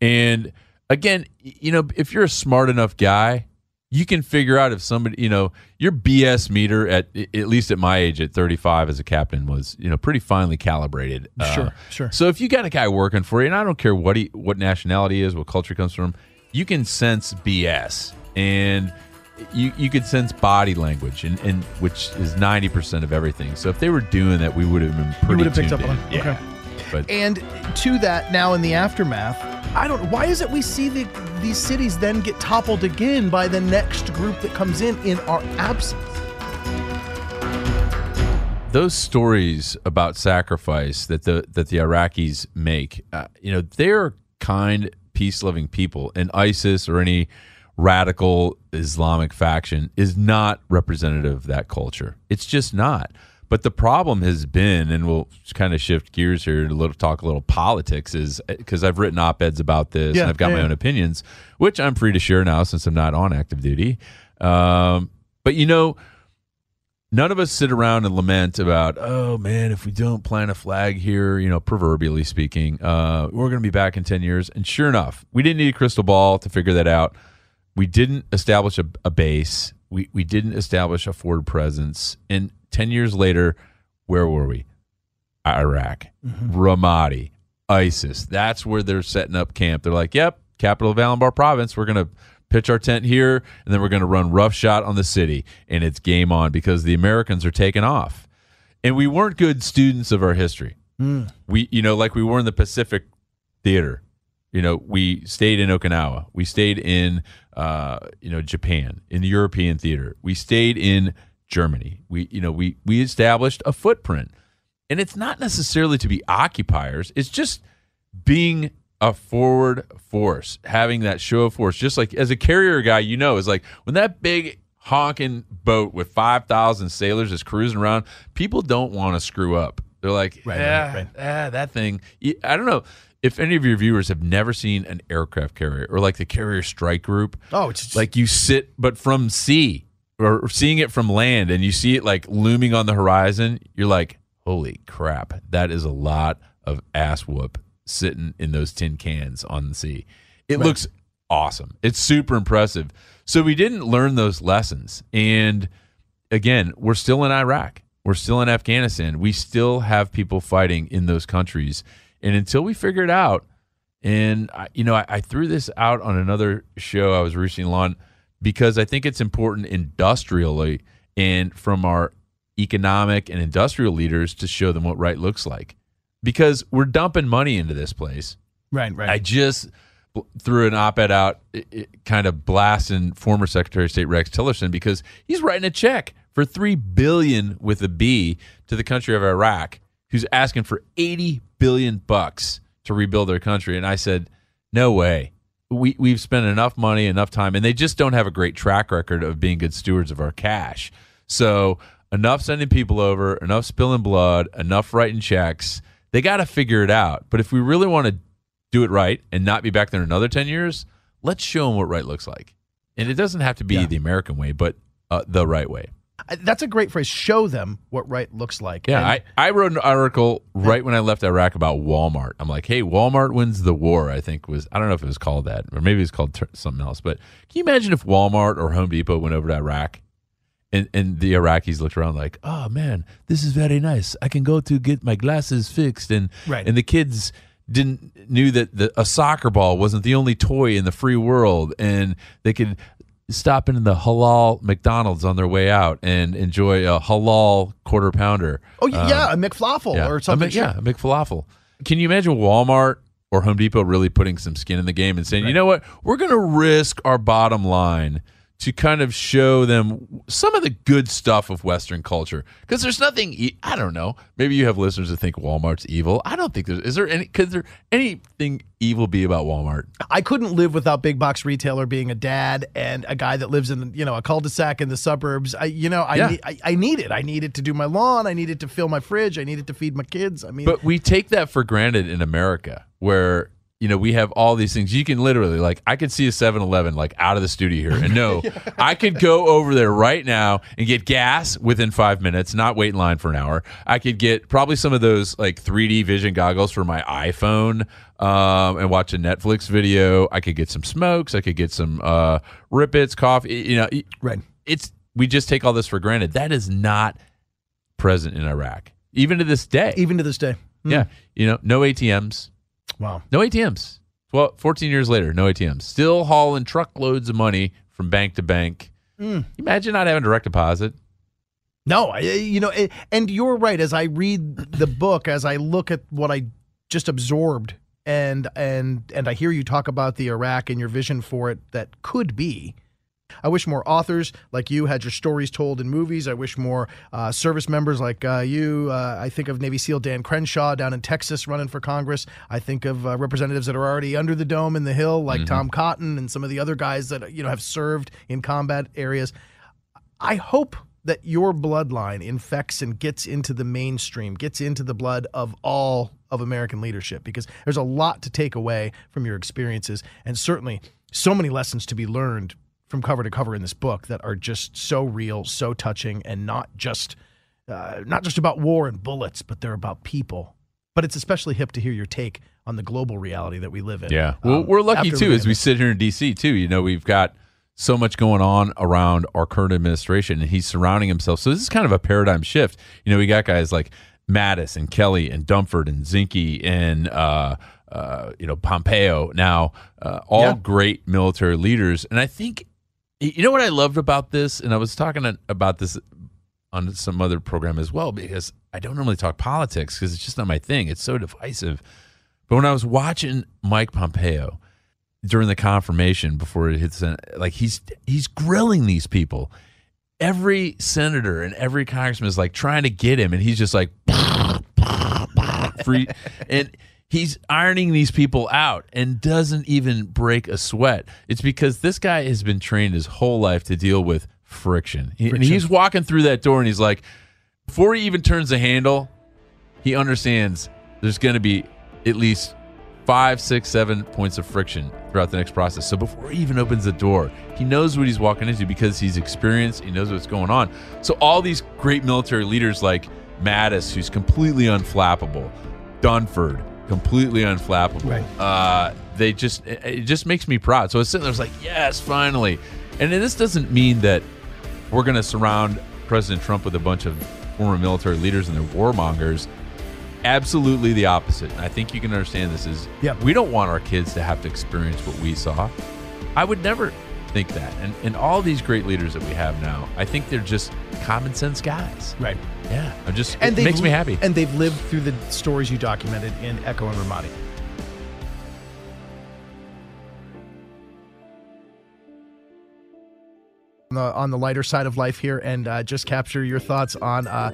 Speaker 2: And again, you know, if you're a smart enough guy, you can figure out if somebody, you know, your BS meter at at least at my age at 35 as a captain was, you know, pretty finely calibrated. Uh,
Speaker 1: Sure, sure.
Speaker 2: So if you got a guy working for you, and I don't care what he, what nationality is, what culture comes from, you can sense BS, and you you could sense body language, and, and which is 90 percent of everything. So if they were doing that, we would have been pretty.
Speaker 1: would have picked
Speaker 2: tuned
Speaker 1: up on
Speaker 2: in.
Speaker 1: it.
Speaker 2: Yeah.
Speaker 1: Okay.
Speaker 2: But
Speaker 1: And to that, now in the aftermath, I don't. Why is it we see the, these cities then get toppled again by the next group that comes in in our absence?
Speaker 2: those stories about sacrifice that the that the Iraqis make, uh, you know, they're kind, peace loving people, and ISIS or any radical Islamic faction is not representative of that culture. It's just not. But the problem has been, and we'll kind of shift gears here to little, talk a little politics, is because I've written op eds about this
Speaker 1: Yeah,
Speaker 2: and I've got
Speaker 1: yeah,
Speaker 2: my own opinions, which I'm free to share now since I'm not on active duty. Um, but you know, none of us sit around and lament about, oh man, if we don't plant a flag here, you know, proverbially speaking, uh, we're going to be back in 10 years. And sure enough, we didn't need a crystal ball to figure that out. We didn't establish a, a base. We, we didn't establish a forward presence. And 10 years later, where were we? Iraq, Ramadi, ISIS. That's where they're setting up camp. They're like, yep, capital of Al-Anbar province. We're going to pitch our tent here, and then we're going to run roughshod on the city, and it's game on because the Americans are taking off. And we weren't good students of our history. We, you know, like we were in the Pacific Theater. You know, we stayed in Okinawa. We stayed in, uh, you know, Japan, in the European theater. We stayed in Germany. We, you know, we we established a footprint, and it's not necessarily to be occupiers. It's just being a forward force, having that show of force. Just like as a carrier guy, you know, is like when that big honking boat with five thousand sailors is cruising around. People don't want to screw up. They're like,
Speaker 1: Right, right,
Speaker 2: yeah,
Speaker 1: right.
Speaker 2: ah, that thing. I don't know if any of your viewers have never seen an aircraft carrier or like the carrier strike group.
Speaker 1: Oh, it's just,
Speaker 2: Like you sit, but from sea or seeing it from land, and you see it like looming on the horizon. You're like, holy crap, that is a lot of ass whoop sitting in those tin cans on the sea. It looks awesome. It's super impressive. So we didn't learn those lessons, and again, we're still in Iraq. We're still in Afghanistan. We still have people fighting in those countries. And until we figure it out, and I, you know, I, I threw this out on another show I was recently on because I think it's important industrially and from our economic and industrial leaders to show them what right looks like. Because we're dumping money into this place.
Speaker 1: right, right.
Speaker 2: I just threw an op-ed out, i i kind of blasting former Secretary of State Rex Tillerson because he's writing a check for three billion with a B to the country of Iraq, who's asking for eighty billion bucks to rebuild their country. And I said, no way. We we've spent enough money, enough time, and they just don't have a great track record of being good stewards of our cash. So enough sending people over, enough spilling blood, enough writing checks. They got to figure it out. But if we really want to do it right and not be back there in another 10 years, let's show them what right looks like. And it doesn't have to be
Speaker 1: Yeah.
Speaker 2: the American way, but uh, the right way.
Speaker 1: That's a great phrase. Show them what right looks like.
Speaker 2: Yeah,
Speaker 1: And-
Speaker 2: I, I wrote an article right when I left Iraq about Walmart. I'm like, hey, Walmart wins the war. I think was I don't know if it was called that or maybe it was called ter- something else. But can you imagine if Walmart or Home Depot went over to Iraq, and and the Iraqis looked around like, oh man, this is very nice. I can go to get my glasses fixed, and
Speaker 1: Right.
Speaker 2: and the kids didn't knew that the, a soccer ball wasn't the only toy in the free world, and they could stop into the halal McDonald's on their way out and enjoy a halal quarter pounder.
Speaker 1: oh yeah, um, a McFlawful
Speaker 2: Yeah,
Speaker 1: or something.
Speaker 2: A, yeah, a. Can you imagine Walmart or Home Depot really putting some skin in the game and saying, you know what, we're going to risk our bottom line to kind of show them some of the good stuff of Western culture? Because there's nothing. E- I don't know. Maybe you have listeners that think Walmart's evil. I don't think there's. Is there any? Could there anything evil be about Walmart?
Speaker 1: I couldn't live without big box retailer being a dad and a guy that lives in you know a cul-de-sac in the suburbs. I you know I
Speaker 2: Yeah.
Speaker 1: need, I, I need it. I need it to do my lawn. I need it to fill my fridge. I need it to feed my kids. I mean,
Speaker 2: But we take that for granted in America, where you know we have all these things. You can literally like I could see a 7-Eleven like out of the studio here, and no, I could go over there right now and get gas within five minutes, not wait in line for an hour. I could get probably some of those like 3D vision goggles for my iPhone. Um, and watch a Netflix video. I could get some smokes. I could get some uh, Rip Its, coffee. You know,
Speaker 1: Right.
Speaker 2: It's we just take all this for granted. That is not present in Iraq, even to this day.
Speaker 1: even to this day. Hmm.
Speaker 2: Yeah. You know, no ATMs.
Speaker 1: Wow.
Speaker 2: No ATMs. Well, 14 years later, no ATMs. Still hauling truckloads of money from bank to bank.
Speaker 1: Hmm.
Speaker 2: Imagine not having direct deposit.
Speaker 1: No, I, you know, it, and you're right. As I read the book, as I look at what I just absorbed, and and and I hear you talk about the Iraq and your vision for it that could be. I wish more authors like you had your stories told in movies. I wish more uh, service members like uh, you. Uh, I think of Navy SEAL Dan Crenshaw down in Texas running for Congress. I think of uh, representatives that are already under the dome in the Hill, like Tom Cotton and some of the other guys that you know have served in combat areas. I hope that your bloodline infects and gets into the mainstream, gets into the blood of all of American leadership, because there's a lot to take away from your experiences, and certainly so many lessons to be learned from cover to cover in this book that are just so real, so touching, and not just uh, not just about war and bullets, but they're about people. But it's especially hip to hear your take on the global reality that we live in.
Speaker 2: Yeah. Well,
Speaker 1: Um,
Speaker 2: we're lucky too, as we sit here in D.C. too. You know, we've got so much going on around our current administration, and he's surrounding himself. So this is kind of a paradigm shift. You know, we got guys like Mattis and Kelly and Dunford and Zinke and uh, uh, you know Pompeo now, uh, all
Speaker 1: Yeah.
Speaker 2: great military leaders. And I think you know what I loved about this, and I was talking about this on some other program as well because I don't normally talk politics because it's just not my thing. It's so divisive. But when I was watching Mike Pompeo during the confirmation before it hits, like he's he's grilling these people. Every senator and every congressman is like trying to get him, and he's just like free, and he's ironing these people out and doesn't even break a sweat. It's because this guy has been trained his whole life to deal with friction. He- And he's walking through that door, and he's like, before he even turns the handle, he understands there's going to be at least five, six, seven points of friction throughout the next process. So before he even opens the door, he knows what he's walking into because he's experienced. He knows what's going on. So all these great military leaders like Mattis, who's completely unflappable, Dunford, completely unflappable.
Speaker 1: Right.
Speaker 2: Uh, they just it it just makes me proud. So I was sitting there, I was like, yes, finally. And this doesn't mean that we're going to surround President Trump with a bunch of former military leaders and their warmongers. Absolutely the opposite. And I think you can understand this is
Speaker 1: Yep.
Speaker 2: we don't want our kids to have to experience what we saw. I would never think that. And and all these great leaders that we have now, I think they're just common sense guys.
Speaker 1: Right.
Speaker 2: Yeah. I'm just
Speaker 1: And
Speaker 2: it makes me happy.
Speaker 1: And they've lived through the stories you documented in Echo in Ramadi. On the, on the lighter side of life here, and uh, just capture your thoughts on uh,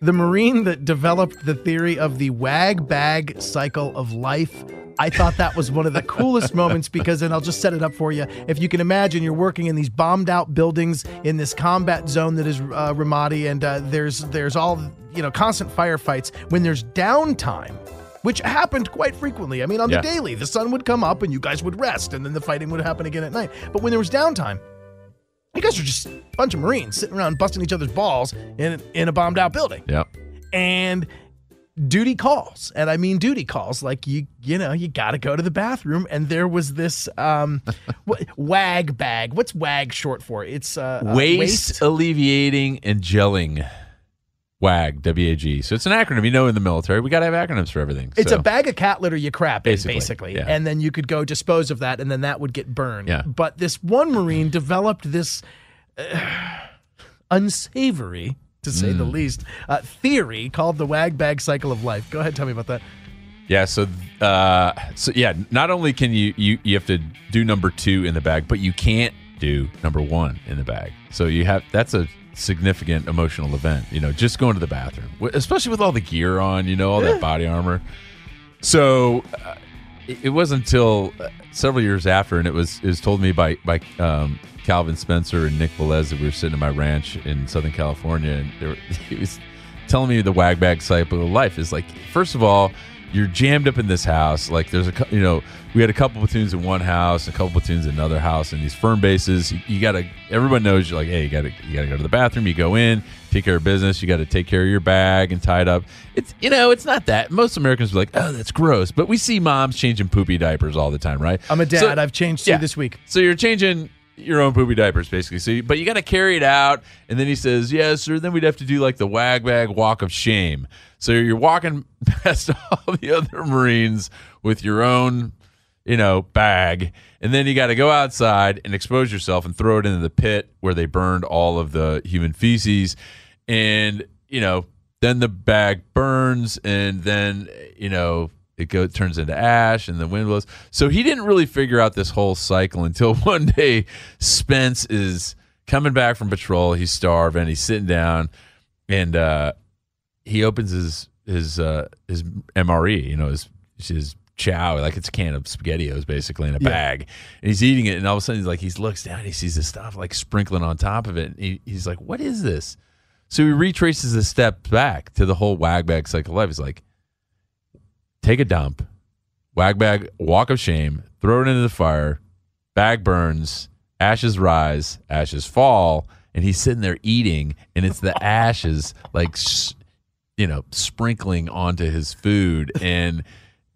Speaker 1: the Marine that developed the theory of the wag bag cycle of life. I thought that was one of the coolest moments because, and I'll just set it up for you. If you can imagine, you're working in these bombed out buildings in this combat zone that is uh, Ramadi, and uh, there's there's all you know constant firefights. When there's downtime, which happened quite frequently. I mean, on
Speaker 2: Yeah.
Speaker 1: the daily, the sun would come up and you guys would rest, and then the fighting would happen again at night. But when there was downtime, you guys are just a bunch of Marines sitting around busting each other's balls in in a bombed out building.
Speaker 2: Yep.
Speaker 1: And duty calls, and I mean duty calls, like you you know you got to go to the bathroom, and there was this um wag bag. What's wag short for? It's uh, uh,
Speaker 2: waste, alleviating and gelling. WAG, W-A-G. So it's an acronym. You know, in the military, we got to have acronyms for everything.
Speaker 1: It's
Speaker 2: So-
Speaker 1: a bag of cat litter you crap in,
Speaker 2: Basically,
Speaker 1: basically,
Speaker 2: yeah.
Speaker 1: and then you could go dispose of that, and then that would get burned.
Speaker 2: Yeah.
Speaker 1: But this one Marine developed this uh, unsavory, to say
Speaker 2: Mm.
Speaker 1: the least, uh, theory called the wag bag cycle of life. Go ahead, tell me about that.
Speaker 2: Yeah, so uh so yeah, not only can you you you have to do number 2 in the bag, but you can't do number 1 in the bag. So you have that's a significant emotional event, you know, just going to the bathroom. Especially with all the gear on, you know, all that body armor. So uh, it, it wasn't until uh, several years after and it was it was told me by by um Calvin Spencer and Nick Velez that we were sitting at my ranch in Southern California and they were, he was telling me the wag bag cycle of life is like first of all you're jammed up in this house like there's a you know we had a couple platoons in one house a couple platoons in another house and these firm bases you, you gotta everyone knows you're like hey you gotta you gotta go to the bathroom you go in take care of business you gotta take care of your bag and tie it up it's you know it's not that most americans are like oh that's gross but we see moms changing poopy diapers all the time right
Speaker 1: I'm a dad.
Speaker 2: So-
Speaker 1: I've changed two
Speaker 2: yeah.
Speaker 1: this week.
Speaker 2: so you're changing your own poopy diapers, basically. So, you, but you got to carry it out. And then he says, "Yes, sir." Then we'd have to do like the wag bag walk of shame. So you're walking past all the other Marines with your own, you know, bag, and then you got to go outside and expose yourself and throw it into the pit where they burned all of the human feces, and you know, then the bag burns, and then you know it go turns into ash and the wind blows. So he didn't really figure out this whole cycle until one day Spence is coming back from patrol. He's starving. He's sitting down, and uh, he opens his his uh, his MRE. You know his his chow like it's a can of spaghettios basically in a bag and he's eating it and all of a sudden he's like he looks down he sees this stuff like sprinkling on top of it and he, he's like what is this so he retraces the step back to the whole wag bag cycle of life he's like take a dump, wag bag, walk of shame, throw it into the fire, bag burns, ashes rise, ashes fall, and he's sitting there eating, and it's the ashes like, you know, sprinkling onto his food, and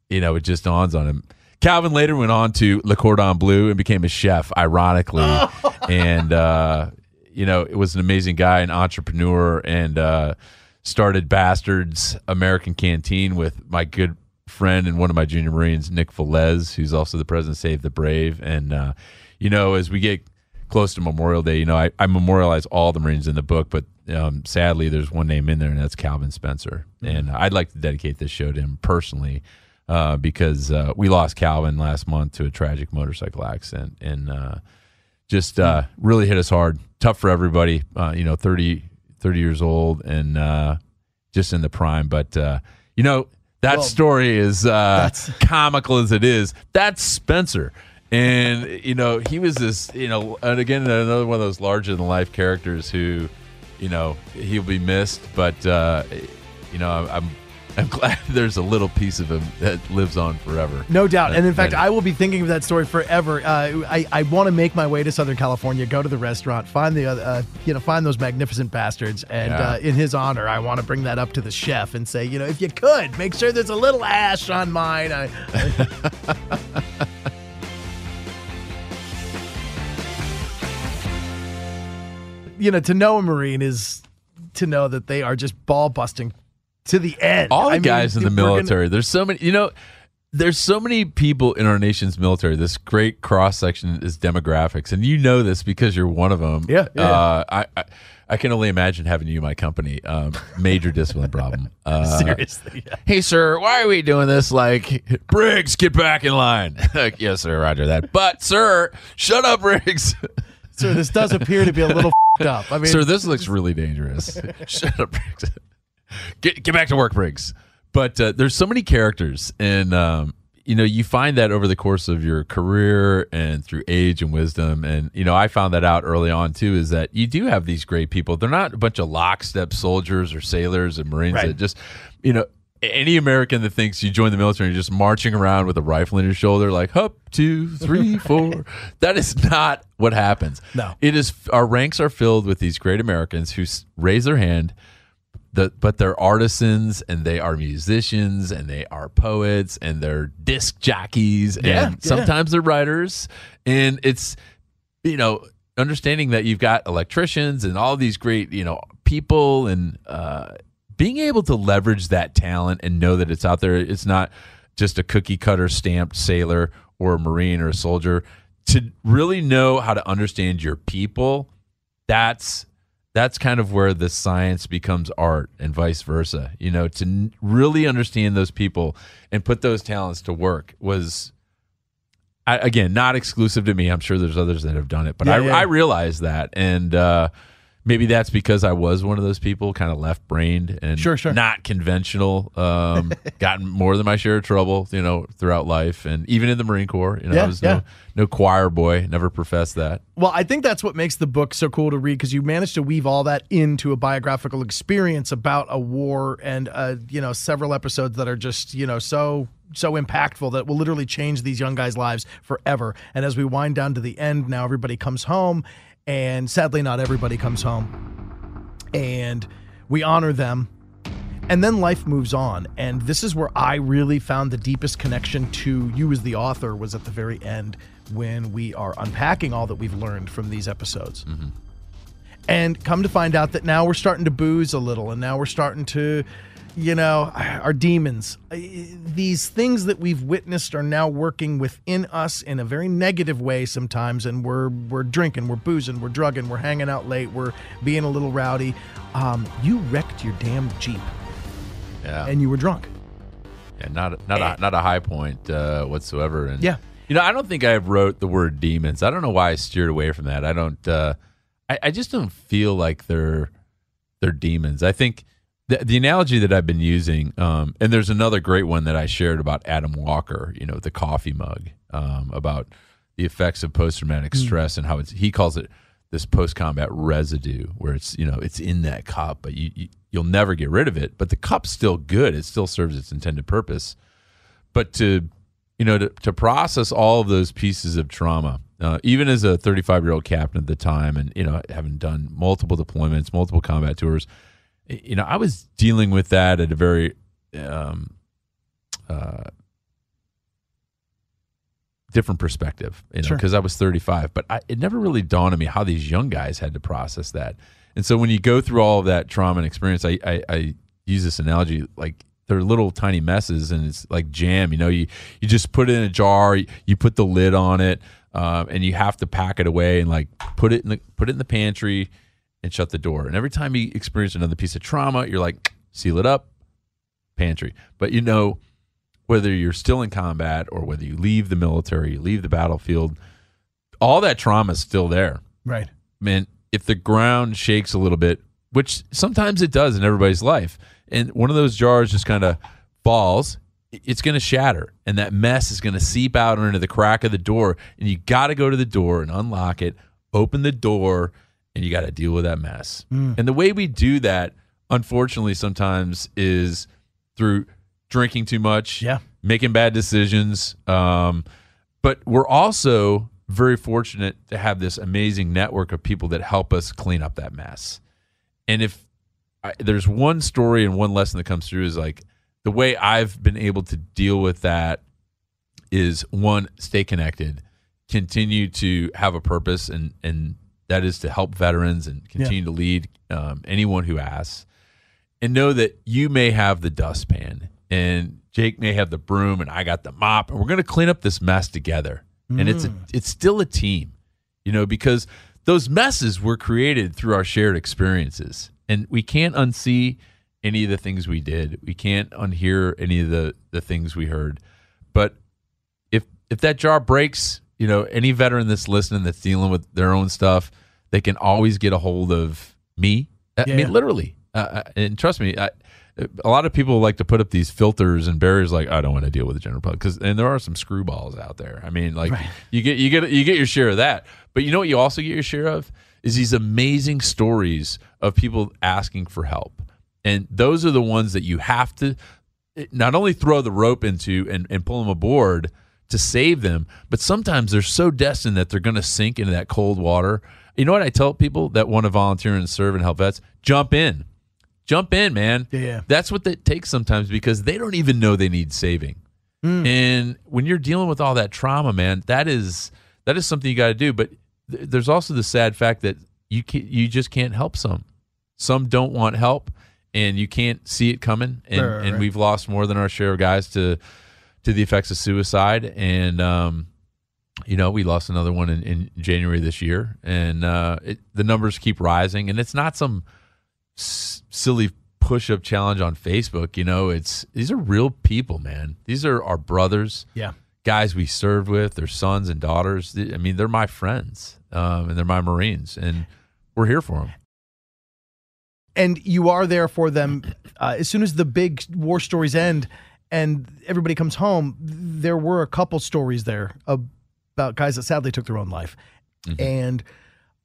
Speaker 2: you know, it just dawns on him. Calvin later went on to Le Cordon Bleu and became a chef, ironically, and uh, you know, it was an amazing guy, an entrepreneur, and uh, started Bastards American Canteen with my good friend and one of my junior Marines, Nick Velez, who's also the president of Save the Brave. And, uh, you know, as we get close to Memorial Day, you know, I, I memorialize all the Marines in the book, but um, sadly, there's one name in there, and that's Calvin Spencer. And I'd like to dedicate this show to him personally. Uh, because uh, we lost Calvin last month to a tragic motorcycle accident, and uh, just uh, really hit us hard. Tough for everybody. Uh, you know, 30, 30 years old and uh, just in the prime. But uh, you know, that
Speaker 1: Well,
Speaker 2: story is uh, comical as it is. That's Spencer. And you know, he was this, you know, and again another one of those larger than life characters who, you know, he'll be missed, but uh, you know, I'm, I'm glad there's a little piece of him that lives on forever.
Speaker 1: No doubt. And in fact, I will be thinking of that story forever. Uh, I, I want to make my way to Southern California, go to the restaurant, find the uh, uh, you know find those magnificent bastards, and
Speaker 2: Yeah.
Speaker 1: uh, in his honor, I want to bring that up to the chef and say, you know, if you could, make sure there's a little ash on mine. I, you know, to know a Marine is to know that they are just ball busting to the end.
Speaker 2: all the
Speaker 1: I mean,
Speaker 2: guys in the
Speaker 1: we're gonna-
Speaker 2: military. there's so many. You know, there's so many people in our nation's military. This great cross section is demographics, and you know this because you're one of them.
Speaker 1: Yeah, yeah.
Speaker 2: Uh, I, I I can only imagine having you in my company. Um, major discipline problem. Uh,
Speaker 1: Seriously, yeah.
Speaker 2: Hey, sir, why are we doing this? Like, Briggs, get back in line. like, yes, sir, Roger that. But, sir, shut up, Briggs.
Speaker 1: sir, this does appear to be a little up. I mean,
Speaker 2: Sir, this looks really dangerous. Shut up, Briggs. Get get back to work, Briggs. But uh, there's so many characters, and um, you know you find that over the course of your career and through age and wisdom. And you know I found that out early on too. Is that you do have these great people. They're not a bunch of lockstep soldiers or sailors and marines
Speaker 1: Right.
Speaker 2: that just you know. any American that thinks you join the military and you're just marching around with a rifle in your shoulder, like up two, three, four. that is not what happens.
Speaker 1: No.
Speaker 2: it is. Our ranks are filled with these great Americans who raise their hand. The, but they're artisans and they are musicians and they are poets and they're disc jockeys and
Speaker 1: Yeah, yeah.
Speaker 2: sometimes they're writers. And it's you know understanding that you've got electricians and all these great you know people and uh, being able to leverage that talent and know that it's out there it's not just a cookie cutter stamped sailor or a marine or a soldier. To really know how to understand your people that's that's kind of where the science becomes art and vice versa. You know to n- really understand those people and put those talents to work was I, again not exclusive to me. I'm sure there's others that have done it but
Speaker 1: Yeah,
Speaker 2: I,
Speaker 1: yeah.
Speaker 2: I realize that. And uh maybe that's because i was one of those people kind of left brained and
Speaker 1: Sure, sure.
Speaker 2: not conventional um gotten more than my share of trouble you know throughout life and even in the marine corps you know
Speaker 1: Yeah,
Speaker 2: i was
Speaker 1: yeah.
Speaker 2: no no choir boy never professed that
Speaker 1: Well, I think that's what makes the book so cool to read because you managed to weave all that into a biographical experience about a war and uh, you know several episodes that are just you know so so impactful that will literally change these young guys' lives forever. And as we wind down to the end, now everybody comes home, and sadly, not everybody comes home, and we honor them. And then life moves on, and this is where I really found the deepest connection to you as the author was at the very end when we are unpacking all that we've learned from these episodes. Mm-hmm. And come to find out that now we're starting to booze a little, and now we're starting to, you know, our demons. These things that we've witnessed are now working within us in a very negative way sometimes, and we're we're drinking, we're boozing, we're drugging, we're hanging out late, we're being a little rowdy. Um, you wrecked your damn jeep,
Speaker 2: yeah
Speaker 1: and you were drunk.
Speaker 2: Yeah, not a, not a, not a high point uh, whatsoever. And
Speaker 1: Yeah.
Speaker 2: you know, I don't think I wrote the word demons. I don't know why I steered away from that. I don't. Uh, I, I just don't feel like they're they're demons. I think the, the analogy that I've been using, um, and there's another great one that I shared about Adam Walker. You know, the coffee mug, um, about the effects of post traumatic stress and how it's he calls it this post combat residue, where it's you know it's in that cup, but you, you you'll never get rid of it. But the cup's still good; it still serves its intended purpose but to you know to, to process all of those pieces of trauma uh, even as a 35 year old captain at the time and you know having done multiple deployments multiple combat tours you know i was dealing with that at a very um, uh, different perspective you know
Speaker 1: Sure.
Speaker 2: because i was 35 but I, it never really dawned on me how these young guys had to process that and so when you go through all of that trauma and experience i, I, I use this analogy like they're little tiny messes and it's like jam you know you you just put it in a jar you, you put the lid on it um, and you have to pack it away and like put it in the put it in the pantry and shut the door. And every time you experience another piece of trauma you're like seal it up pantry. But you know whether you're still in combat or whether you leave the military you leave the battlefield all that trauma is still there.
Speaker 1: Right.
Speaker 2: man, if the ground shakes a little bit, which sometimes it does in everybody's life, and one of those jars just kind of falls, it's going to shatter, and that mess is going to seep out into the crack of the door, and you got to go to the door and unlock it, open the door, and you got to deal with that mess. And the way we do that, unfortunately, sometimes is through drinking too much,
Speaker 1: Yeah.
Speaker 2: making bad decisions. Um, but we're also very fortunate to have this amazing network of people that help us clean up that mess. And if I, there's one story and one lesson that comes through is like the way I've been able to deal with that is one, stay connected, continue to have a purpose, and and that is to help veterans and continue to lead um, anyone who asks and know that you may have the dustpan and Jake may have the broom and I got the mop and we're going to clean up this mess together. And it's a, it's still a team, you know, because those messes were created through our shared experiences. And we can't unsee any of the things we did. We can't unhear any of the the things we heard. But if if that jar breaks, you know, any veteran that's listening that's dealing with their own stuff, they can always get a hold of me. I
Speaker 1: Yeah,
Speaker 2: mean,
Speaker 1: yeah.
Speaker 2: literally. Uh, uh, and trust me, I, a lot of people like to put up these filters and barriers. Like, I don't want to deal with the general public because, and there are some screwballs out there. I mean, like you get you get you get your share of that. But you know what? You also get your share of is these amazing stories of people asking for help, and those are the ones that you have to not only throw the rope into and, and pull them aboard to save them, but sometimes they're so destined that they're going to sink into that cold water. You know what I tell people that want to volunteer and serve and help vets? Jump in. Jump in, man.
Speaker 1: Yeah.
Speaker 2: That's what it takes sometimes because they don't even know they need saving. Hmm. And when you're dealing with all that trauma, man, that is that is something you got to do. But th- there's also the sad fact that you can, you just can't help some. Some don't want help, and you can't see it coming. And,
Speaker 1: Right, right,
Speaker 2: and
Speaker 1: right.
Speaker 2: we've lost more than our share of guys to to the effects of suicide. And um, you know, we lost another one in, in January this year, and uh, it, the numbers keep rising. And it's not some s- silly push-up challenge on Facebook. You know, it's these are real people, man. These are our brothers
Speaker 1: Yeah.
Speaker 2: guys we served with, their sons and daughters. I mean, they're my friends, um, and they're my Marines, and we're here for them.
Speaker 1: and you are there for them uh, as soon as the big war stories end and everybody comes home there were a couple stories there about guys that sadly took their own life. And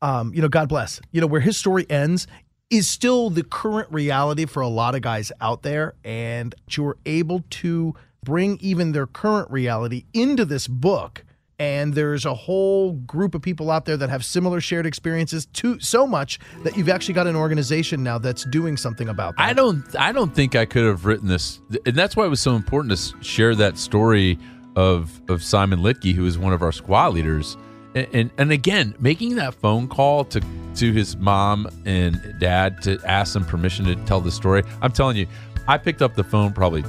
Speaker 1: um, you know god bless. You know where his story ends is still the current reality for a lot of guys out there. And you were able to bring even their current reality into this book and there's a whole group of people out there that have similar shared experiences to so much that you've actually got an organization now that's doing something about that.
Speaker 2: I don't, I don't think I could have written this, and that's why it was so important to share that story of of Simon Litke, who is one of our squad leaders, and and, and again making that phone call to to his mom and dad to ask them permission to tell the story. I'm telling you, I picked up the phone probably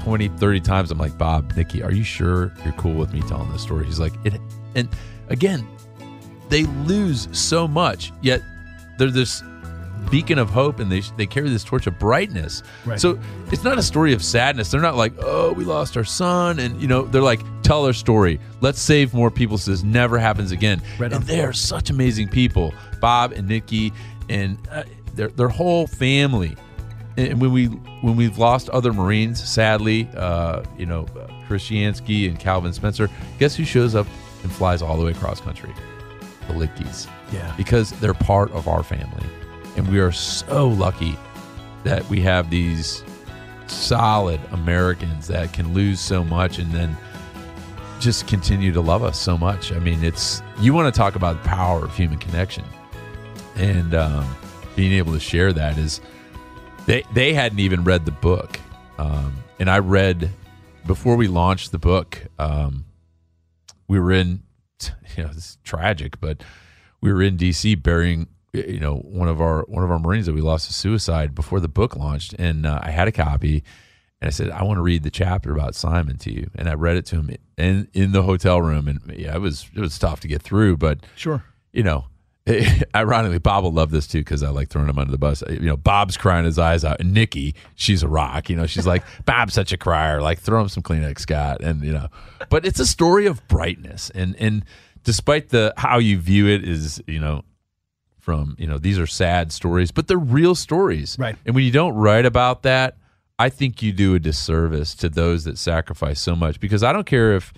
Speaker 2: 20, 30 times. I'm like, Bob, Nikki, are you sure you're cool with me telling this story? He's like, it, and again, they lose so much, yet they're this beacon of hope and they they carry this torch of brightness.
Speaker 1: Right.
Speaker 2: So it's not a story of sadness. They're not like, oh, we lost our son, and you know, they're like, tell our story. Let's save more people so this never happens again.
Speaker 1: Right
Speaker 2: and they are such amazing people, Bob and Nikki, and uh, their their whole family. And when we when we've lost other Marines, sadly, uh, you know, Chris Yansky and Calvin Spencer, guess who shows up and flies all the way across country? The Litkes
Speaker 1: Yeah.
Speaker 2: because they're part of our family. And we are so lucky that we have these solid Americans that can lose so much and then just continue to love us so much. I mean, it's you want to talk about the power of human connection and um, being able to share that is they they hadn't even read the book, um, and I read before we launched the book. Um, we were in, you know, it's tragic, but we were in DC burying, you know, one of our one of our Marines that we lost to suicide before the book launched, and uh, I had a copy, and I said I want to read the chapter about Simon to you, and I read it to him in in the hotel room, and yeah, it was it was tough to get through, but
Speaker 1: Sure.
Speaker 2: you know, ironically, Bob will love this too because I like throwing him under the bus. You know, Bob's crying his eyes out, and Nikki, she's a rock. You know, she's like, Bob's such a crier. Like, throw him some Kleenex, Scott, and you know, but it's a story of brightness, and and despite the how you view it is, you know, from you know these are sad stories, but they're real stories,
Speaker 1: Right.
Speaker 2: And when you don't write about that, I think you do a disservice to those that sacrifice so much because I don't care if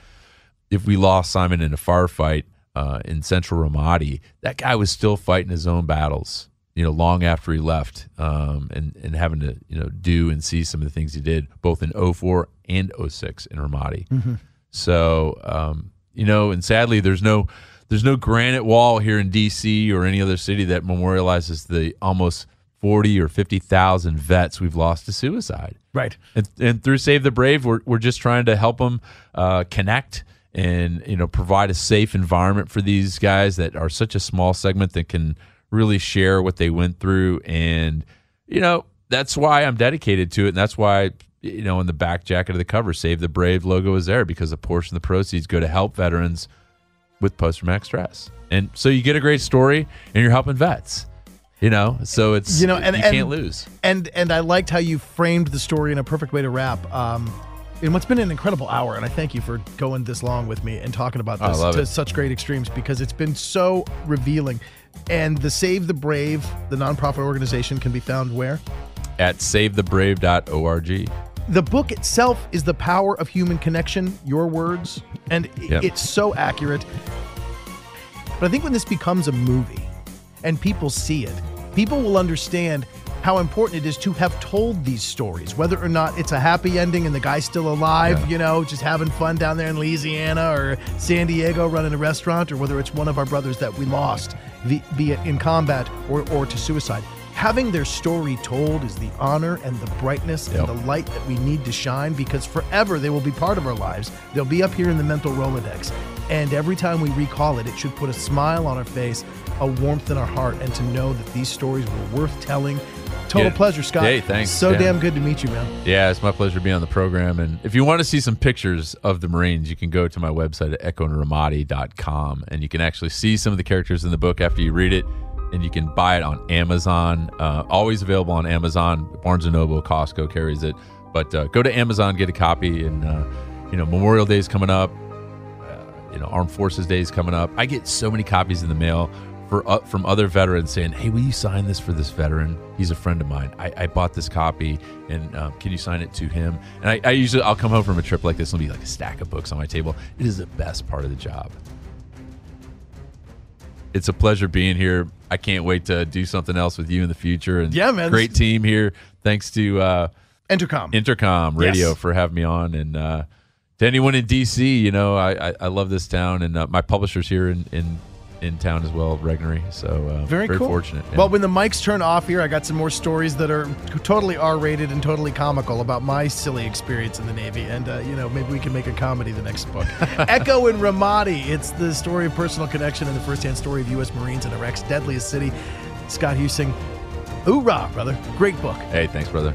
Speaker 2: if we lost Simon in a firefight uh, in central Ramadi, that guy was still fighting his own battles, you know, long after he left um, and, and having to, you know, do and see some of the things he did both in 04 and 06 in Ramadi. So, um, you know, and sadly, there's no there's no granite wall here in D.C. or any other city that memorializes the almost 40 or 50,000 vets we've lost to suicide.
Speaker 1: Right.
Speaker 2: And, and through Save the Brave, we're, we're just trying to help them uh, connect and you know provide a safe environment for these guys that are such a small segment that can really share what they went through. And you know that's why I'm dedicated to it, and that's why you know in the back jacket of the cover, Save the Brave logo is there because a portion of the proceeds go to help veterans with post traumatic stress. And so you get a great story, and you're helping vets. You know, so it's
Speaker 1: You know, and-
Speaker 2: you
Speaker 1: and-
Speaker 2: can't lose.
Speaker 1: And and I liked how you framed the story in a perfect way to wrap. Um, in what's been an incredible hour, and I thank you for going this long with me and talking about this to
Speaker 2: it.
Speaker 1: such great extremes because it's been so revealing. And the Save the Brave, the nonprofit organization, can be found where?
Speaker 2: At savethebrave.org.
Speaker 1: The book itself is The Power of Human Connection, your words, and
Speaker 2: Yep.
Speaker 1: it's so accurate. But I think when this becomes a movie and people see it, people will understand how important it is to have told these stories, whether or not it's a happy ending and the guy's still alive,
Speaker 2: Yeah.
Speaker 1: you know, just having fun down there in Louisiana or San Diego running a restaurant, or whether it's one of our brothers that we lost, be it in combat or, or to suicide. Having their story told is the honor and the brightness
Speaker 2: Yep.
Speaker 1: and the light that we need to shine because forever they will be part of our lives. They'll be up here in the mental Rolodex. And every time we recall it, it should put a smile on our face, a warmth in our heart, and to know that these stories were worth telling. Total
Speaker 2: Yeah.
Speaker 1: pleasure, Scott.
Speaker 2: Hey, thanks,
Speaker 1: So
Speaker 2: yeah.
Speaker 1: damn good to meet you, man.
Speaker 2: Yeah, it's my pleasure to be on the program. And if you want to see some pictures of the Marines, you can go to my website at echoinramadi.com and you can actually see some of the characters in the book after you read it. And you can buy it on Amazon. Uh, always available on Amazon. Barnes and Noble, Costco carries it. But uh, go to Amazon, get a copy. And, uh, you know, Memorial Day is coming up. Uh, you know, Armed Forces Day is coming up. I get so many copies in the mail for uh, from other veterans saying, "Hey, will you sign this for this veteran? He's a friend of mine. I, I bought this copy, and um, can you sign it to him?" And I, I usually I'll come home from a trip like this, and there'll be like a stack of books on my table. It is the best part of the job. It's a pleasure being here. I can't wait to do something else with you in the future. And
Speaker 1: Yeah, man.
Speaker 2: great team here. Thanks to uh,
Speaker 1: Entercom.
Speaker 2: Entercom Radio
Speaker 1: Yes.
Speaker 2: for having me on, and uh, to anyone in DC, you know, I, I, I love this town, and uh, my publisher's here in, in in town as well, Regnery. So uh,
Speaker 1: Very, cool.
Speaker 2: fortunate. yeah.
Speaker 1: Well, when the mics turn off here, I got some more stories that are totally R-rated and totally comical about my silly experience in the Navy, and uh, you know maybe we can make a comedy the next book. Echo in Ramadi. It's the story of personal connection and the first-hand story of U.S. Marines in Iraq's deadliest city. Scott Huesing. Hoorah, brother! Great book.
Speaker 2: hey, thanks, brother.